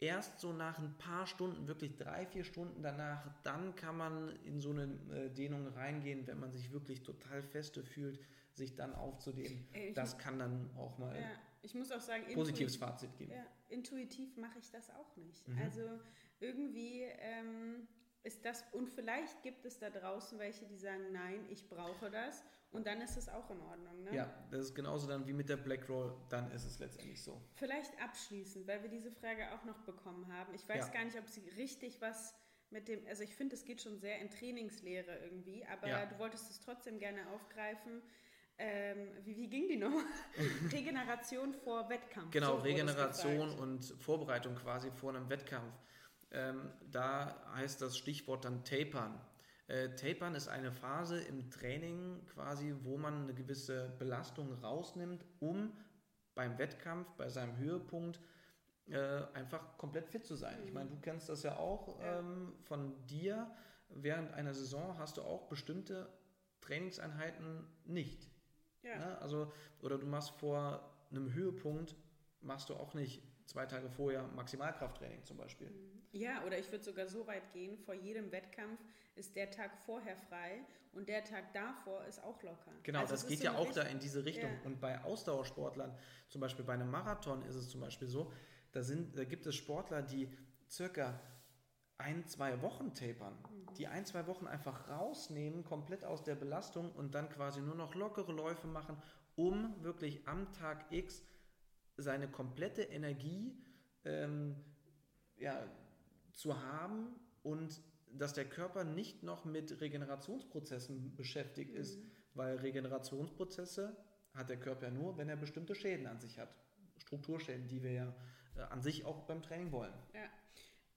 B: Erst so nach ein paar Stunden, wirklich drei, vier Stunden danach, dann kann man in so eine äh, Dehnung reingehen, wenn man sich wirklich total feste fühlt, sich dann aufzudehnen.
A: Ich
B: das kann dann auch mal
A: Ja, ich muss auch sagen,
B: positives Fazit geben.
A: Ja, intuitiv mache ich das auch nicht.
B: Mhm.
A: Also irgendwie ähm, ist das, und vielleicht gibt es da draußen welche, die sagen, nein, ich brauche das und dann ist es auch in Ordnung. Ne?
B: Ja, das ist genauso dann wie mit der Black Roll, dann ist es letztendlich so.
A: Vielleicht abschließend, weil wir diese Frage auch noch bekommen haben. Ich weiß
B: Ja.
A: gar nicht, ob sie richtig was mit dem, also ich finde, es geht schon sehr in Trainingslehre irgendwie, aber
B: Ja.
A: du wolltest es trotzdem gerne aufgreifen. Ähm, wie, wie ging die Nummer? Regeneration vor Wettkampf.
B: Genau,
A: So
B: Regeneration und Vorbereitung quasi vor einem Wettkampf. Ähm, da heißt das Stichwort dann Tapern. Äh, Tapern ist eine Phase im Training quasi, wo man eine gewisse Belastung rausnimmt, um beim Wettkampf, bei seinem Höhepunkt äh, einfach komplett fit zu sein. Ich meine, du kennst das ja auch ähm, von dir. Während einer Saison hast du auch bestimmte Trainingseinheiten nicht.
A: Ja.
B: Ne? Also, oder du machst vor einem Höhepunkt, machst du auch nicht zwei Tage vorher Maximalkrafttraining zum Beispiel.
A: Ja, oder ich würde sogar so weit gehen, vor jedem Wettkampf ist der Tag vorher frei und der Tag davor ist auch locker.
B: Genau,
A: Also
B: das geht ja auch da
A: Richt-
B: in diese Richtung.
A: Ja.
B: Und bei Ausdauersportlern, zum Beispiel bei einem Marathon ist es zum Beispiel so, da, sind, da gibt es Sportler, die circa ein, zwei Wochen tapern,
A: Mhm.
B: die ein, zwei Wochen einfach rausnehmen, komplett aus der Belastung und dann quasi nur noch lockere Läufe machen, um wirklich am Tag X seine komplette Energie ähm, ja, zu haben und dass der Körper nicht noch mit Regenerationsprozessen beschäftigt ist,
A: Mhm.
B: weil Regenerationsprozesse hat der Körper nur, wenn er bestimmte Schäden an sich hat. Strukturschäden, die wir ja äh, an sich auch beim Training wollen.
A: Ja.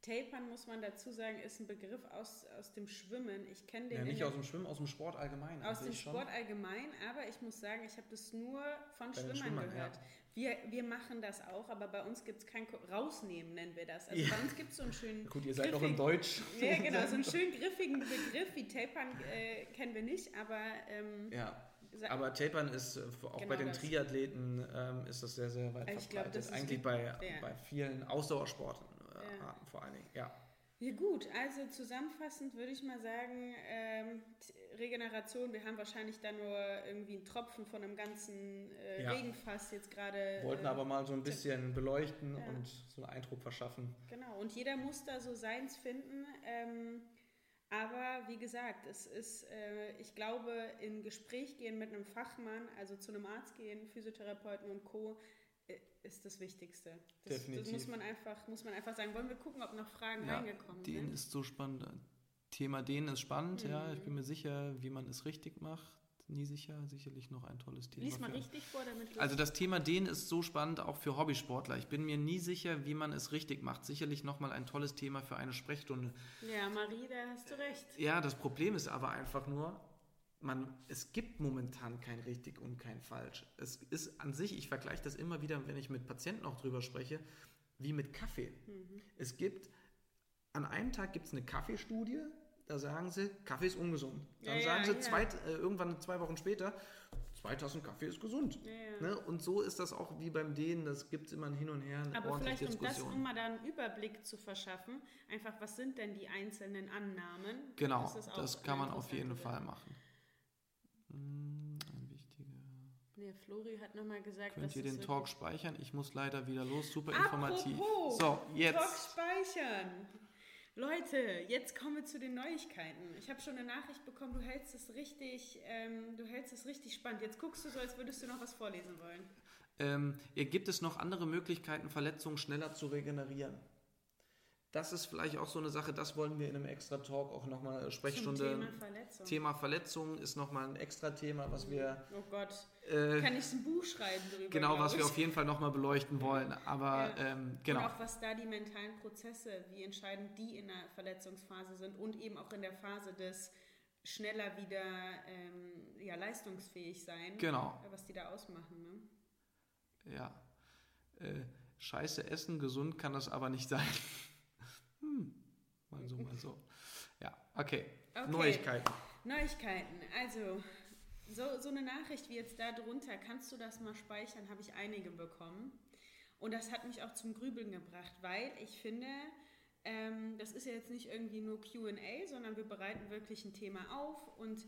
A: Tapern, muss man dazu sagen, ist ein Begriff aus, aus dem Schwimmen. Ich kenne den
B: Ja, nicht aus dem Schwimmen, aus dem Sport allgemein.
A: aus dem. Sport allgemein, aber ich muss sagen, ich habe das nur von Schwimmern
B: Schwimmern,
A: gehört.
B: ja.
A: Wir, wir machen das auch, aber bei uns gibt es kein Ko- Rausnehmen, nennen wir das. Also
B: Ja.
A: bei uns gibt es so einen schönen
B: Gut, ihr seid auch
A: griffig-
B: im Deutsch.
A: Ja, genau, so einen schön griffigen Begriff wie Tapern äh, kennen wir nicht, aber ähm,
B: Ja, aber Tapern ist äh, auch
A: Genau
B: bei den
A: das.
B: Triathleten ähm, ist das sehr, sehr weit
A: Ich glaub,
B: verbreitet.
A: das ist
B: Eigentlich bei,
A: ja.
B: bei vielen Ausdauersportarten äh, vor allen Dingen. Ja.
A: Ja gut, also zusammenfassend würde ich mal sagen, ähm, Regeneration, wir haben wahrscheinlich da nur irgendwie einen Tropfen von einem ganzen äh,
B: Ja.
A: Regenfass jetzt gerade.
B: Wollten
A: äh,
B: aber mal so ein bisschen beleuchten
A: Ja.
B: und so einen Eindruck verschaffen.
A: Genau, und jeder muss da so seins finden. Ähm, aber wie gesagt, es ist, äh, ich glaube, in Gespräch gehen mit einem Fachmann, also zu einem Arzt gehen, Physiotherapeuten und Co., ist das Wichtigste. Das, das
B: Definitiv.
A: muss man einfach, muss man einfach sagen. Wollen wir gucken, ob noch Fragen
B: Ja,
A: reingekommen
B: Den
A: sind?
B: ist so spannend. Thema den ist spannend, ja. Ich
A: Mhm.
B: bin mir sicher, wie man es richtig macht. Nie sicher, sicherlich noch ein tolles Thema.
A: Lies mal
B: für-
A: richtig vor, damit
B: Also das Thema den ist so spannend auch für Hobbysportler. Ich bin mir nie sicher, wie man es richtig macht. Sicherlich nochmal ein tolles Thema für eine Sprechstunde.
A: Ja, Marie, da hast du recht.
B: Ja, das Problem ist aber einfach nur, man, es gibt momentan kein richtig und kein falsch. Es ist an sich, ich vergleiche das immer wieder, wenn ich mit Patienten auch drüber spreche, wie mit Kaffee.
A: Mhm.
B: Es gibt, an einem Tag gibt es eine Kaffeestudie, da sagen sie, Kaffee ist ungesund. Dann
A: Ja,
B: sagen
A: ja,
B: sie
A: ja.
B: zwei, äh, irgendwann zwei Wochen später, zwei Tassen Kaffee ist gesund. Ne? Und so ist das auch wie beim Dehnen, das gibt es immer ein Hin und Her,
A: Aber vielleicht, um das, um mal da einen Überblick zu verschaffen, einfach, was sind denn die einzelnen Annahmen?
B: Genau,
A: Das
B: das kann man auf jeden Fall machen. Hm, Ein wichtiger.
A: Nee, Flori hat nochmal gesagt,
B: Könnt ihr den Talk speichern? Ich muss leider wieder los. Super informativ.
A: Apropos,
B: So,
A: Talk
B: jetzt.
A: speichern. Leute, jetzt kommen wir zu den Neuigkeiten. Ich habe schon eine Nachricht bekommen, du hältst es richtig, ähm, du hältst es richtig spannend. Jetzt guckst du so, als würdest du noch was vorlesen wollen.
B: Ähm, gibt es noch andere Möglichkeiten, Verletzungen schneller zu regenerieren? Das ist vielleicht auch so eine Sache, das wollen wir in einem extra Talk auch nochmal
A: Zum
B: Sprechstunde.
A: Thema Verletzung.
B: Thema Verletzungen ist nochmal ein extra Thema, was wir,
A: oh Gott,
B: äh,
A: kann ich ein Buch schreiben drüber?
B: genau, was wir auf jeden Fall nochmal beleuchten wollen. Aber
A: Ja.
B: ähm, genau.
A: Und auch was da die mentalen Prozesse, wie entscheidend die in der Verletzungsphase sind und eben auch in der Phase des schneller wieder ähm, ja, leistungsfähig sein,
B: Genau.
A: was die da ausmachen. Ne?
B: Ja. Äh, scheiße essen, gesund kann das aber nicht sein. Hm. Mal so, mal so. Ja, okay.
A: Okay.
B: Neuigkeiten.
A: Neuigkeiten. Also, so, so eine Nachricht wie jetzt da drunter, kannst du das mal speichern, habe ich einige bekommen. Und das hat mich auch zum Grübeln gebracht, weil ich finde, ähm, das ist ja jetzt nicht irgendwie nur QA, sondern wir bereiten wirklich ein Thema auf und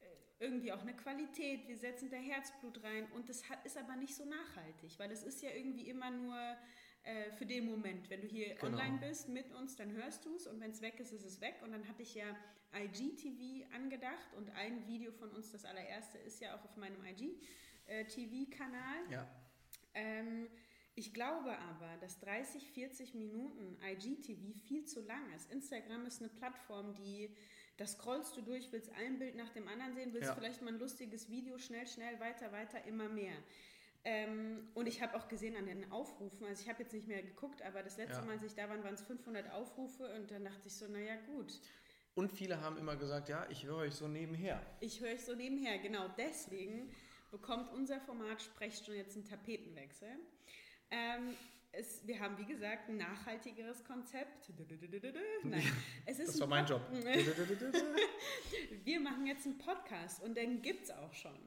A: äh, irgendwie auch eine Qualität. Wir setzen da Herzblut rein und das hat, ist aber nicht so nachhaltig, weil es ist ja irgendwie immer nur äh, für den Moment. Wenn du hier genau. online bist mit uns, dann hörst du es und wenn es weg ist, ist es weg. Und dann hatte ich ja IGTV angedacht und ein Video von uns, das allererste, ist ja auch auf meinem IGTV-Kanal. Ja. Ähm, ich glaube aber, dass 30, 40 Minuten IGTV viel zu lang ist. Instagram ist eine Plattform, die, da scrollst du durch, willst ein Bild nach dem anderen sehen, willst ja. vielleicht mal ein lustiges Video, schnell, schnell, weiter, weiter, immer mehr. Ähm, und ich habe auch gesehen an den Aufrufen, also ich habe jetzt nicht mehr geguckt, aber das letzte ja. Mal, als ich da war, waren es 500 Aufrufe und dann dachte ich so, naja gut.
B: Und viele haben immer gesagt, ja, ich höre euch so nebenher.
A: Ich höre euch so nebenher, genau. Deswegen bekommt unser Format Sprechstunde jetzt einen Tapetenwechsel. Ähm, es, wir haben, wie gesagt, ein nachhaltigeres Konzept.
B: Nein, es ist das war mein Job.
A: wir machen jetzt einen Podcast und den gibt es auch schon.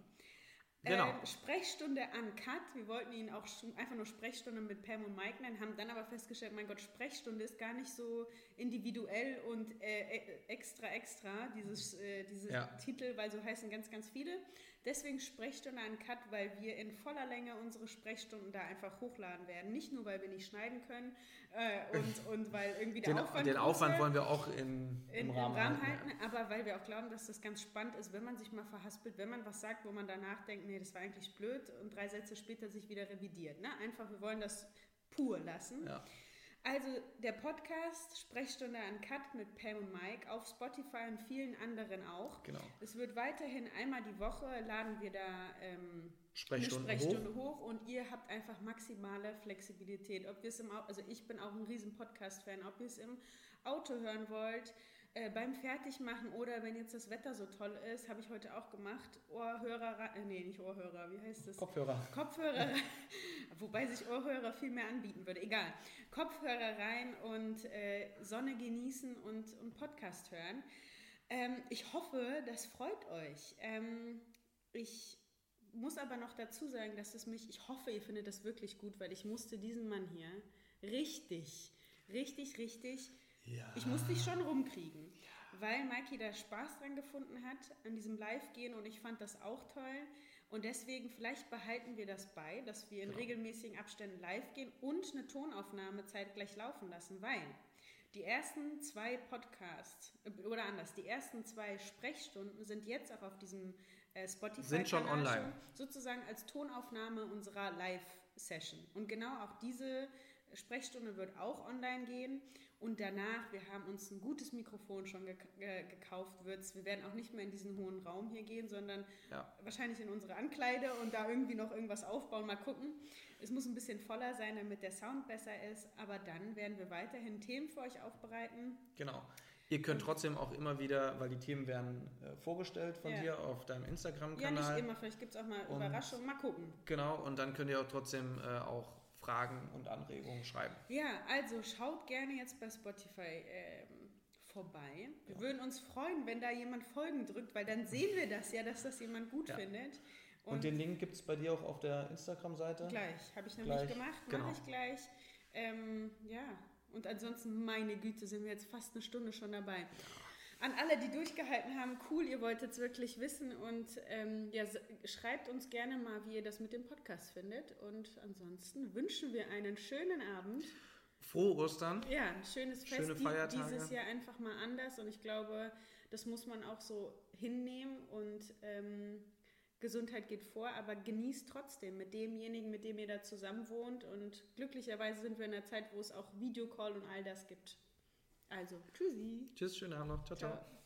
A: Genau. Ähm, Sprechstunde Cut. Wir wollten ihn auch einfach nur Sprechstunde mit Pam und Mike nennen, haben dann aber festgestellt, mein Gott, Sprechstunde ist gar nicht so individuell und äh, e, extra, extra, dieses, äh, diese ja. Titel, weil so heißen ganz, ganz viele. Deswegen Sprechstunde Cut, weil wir in voller Länge unsere Sprechstunden da einfach hochladen werden. Nicht nur, weil wir nicht schneiden können äh, und, und weil irgendwie der
B: den,
A: Aufwand...
B: Den Aufwand wollen wir auch in,
A: in, im Rahmen, Rahmen halten, halten ja. aber weil wir auch glauben, dass das ganz spannend ist, wenn man sich mal verhaspelt, wenn man was sagt, wo man danach denkt, nee, das war eigentlich blöd und drei Sätze später sich wieder revidiert. Ne? Einfach, wir wollen das pur lassen. Ja. Also der Podcast Sprechstunde an Cut mit Pam und Mike auf Spotify und vielen anderen auch. Genau. Es wird weiterhin einmal die Woche laden wir da ähm,
B: Sprechstunde,
A: eine Sprechstunde hoch. hoch. und ihr habt einfach maximale Flexibilität. Ob wir es im also ich bin auch ein riesen Podcast-Fan, ob ihr es im Auto hören wollt, äh, beim Fertigmachen oder wenn jetzt das Wetter so toll ist, habe ich heute auch gemacht, Ohrhörer, äh, nee, nicht Ohrhörer, wie heißt das?
B: Kopfhörer.
A: Kopfhörer, wobei sich Ohrhörer viel mehr anbieten würde, egal. Kopfhörer rein und äh, Sonne genießen und, und Podcast hören. Ähm, ich hoffe, das freut euch. Ähm, ich muss aber noch dazu sagen, dass es mich, ich hoffe, ihr findet das wirklich gut, weil ich musste diesen Mann hier richtig, richtig, richtig ja. Ich musste dich schon rumkriegen, ja. weil Mikey da Spaß dran gefunden hat an diesem Live-Gehen und ich fand das auch toll. Und deswegen, vielleicht behalten wir das bei, dass wir in genau. regelmäßigen Abständen live gehen und eine Tonaufnahme zeitgleich laufen lassen, weil die ersten zwei Podcasts, äh, oder anders, die ersten zwei Sprechstunden sind jetzt auch auf diesem äh, Spotify.
B: Sind schon online.
A: sozusagen als Tonaufnahme unserer Live-Session. Und genau auch diese Sprechstunde wird auch online gehen. Und danach, wir haben uns ein gutes Mikrofon schon ge ge gekauft, wird's. Wir werden auch nicht mehr in diesen hohen Raum hier gehen, sondern ja. wahrscheinlich in unsere Ankleide und da irgendwie noch irgendwas aufbauen. Mal gucken. Es muss ein bisschen voller sein, damit der Sound besser ist. Aber dann werden wir weiterhin Themen für euch aufbereiten.
B: Genau. Ihr könnt trotzdem auch immer wieder, weil die Themen werden äh, vorgestellt von ja. dir auf deinem Instagram-Kanal.
A: Ja, nicht immer, vielleicht gibt es auch mal Überraschungen. Mal gucken.
B: Genau, und dann könnt ihr auch trotzdem äh, auch Fragen und Anregungen schreiben.
A: Ja, also schaut gerne jetzt bei Spotify ähm, vorbei. Wir ja. würden uns freuen, wenn da jemand Folgen drückt, weil dann sehen wir das ja, dass das jemand gut ja. findet.
B: Und, und, den Link gibt es bei dir auch auf der Instagram-Seite?
A: Gleich, habe ich noch gleich. nicht gemacht, mache genau. ich gleich. Ähm, ja, und ansonsten, meine Güte, sind wir jetzt fast eine Stunde schon dabei. An alle, die durchgehalten haben, cool, ihr wolltet es wirklich wissen und ähm, ja, schreibt uns gerne mal, wie ihr das mit dem Podcast findet. Und ansonsten wünschen wir einen schönen Abend.
B: Frohe Ostern.
A: Ja, ein schönes Fest. Schöne Feiertage. Dieses Jahr einfach mal anders und ich glaube, das muss man auch so hinnehmen und ähm, Gesundheit geht vor, aber genießt trotzdem mit demjenigen, mit dem ihr da zusammen wohnt und glücklicherweise sind wir in einer Zeit, wo es auch Videocall und all das gibt. Also, tschüssi.
B: Tschüss, schönen Abend noch. ciao. ciao. ciao.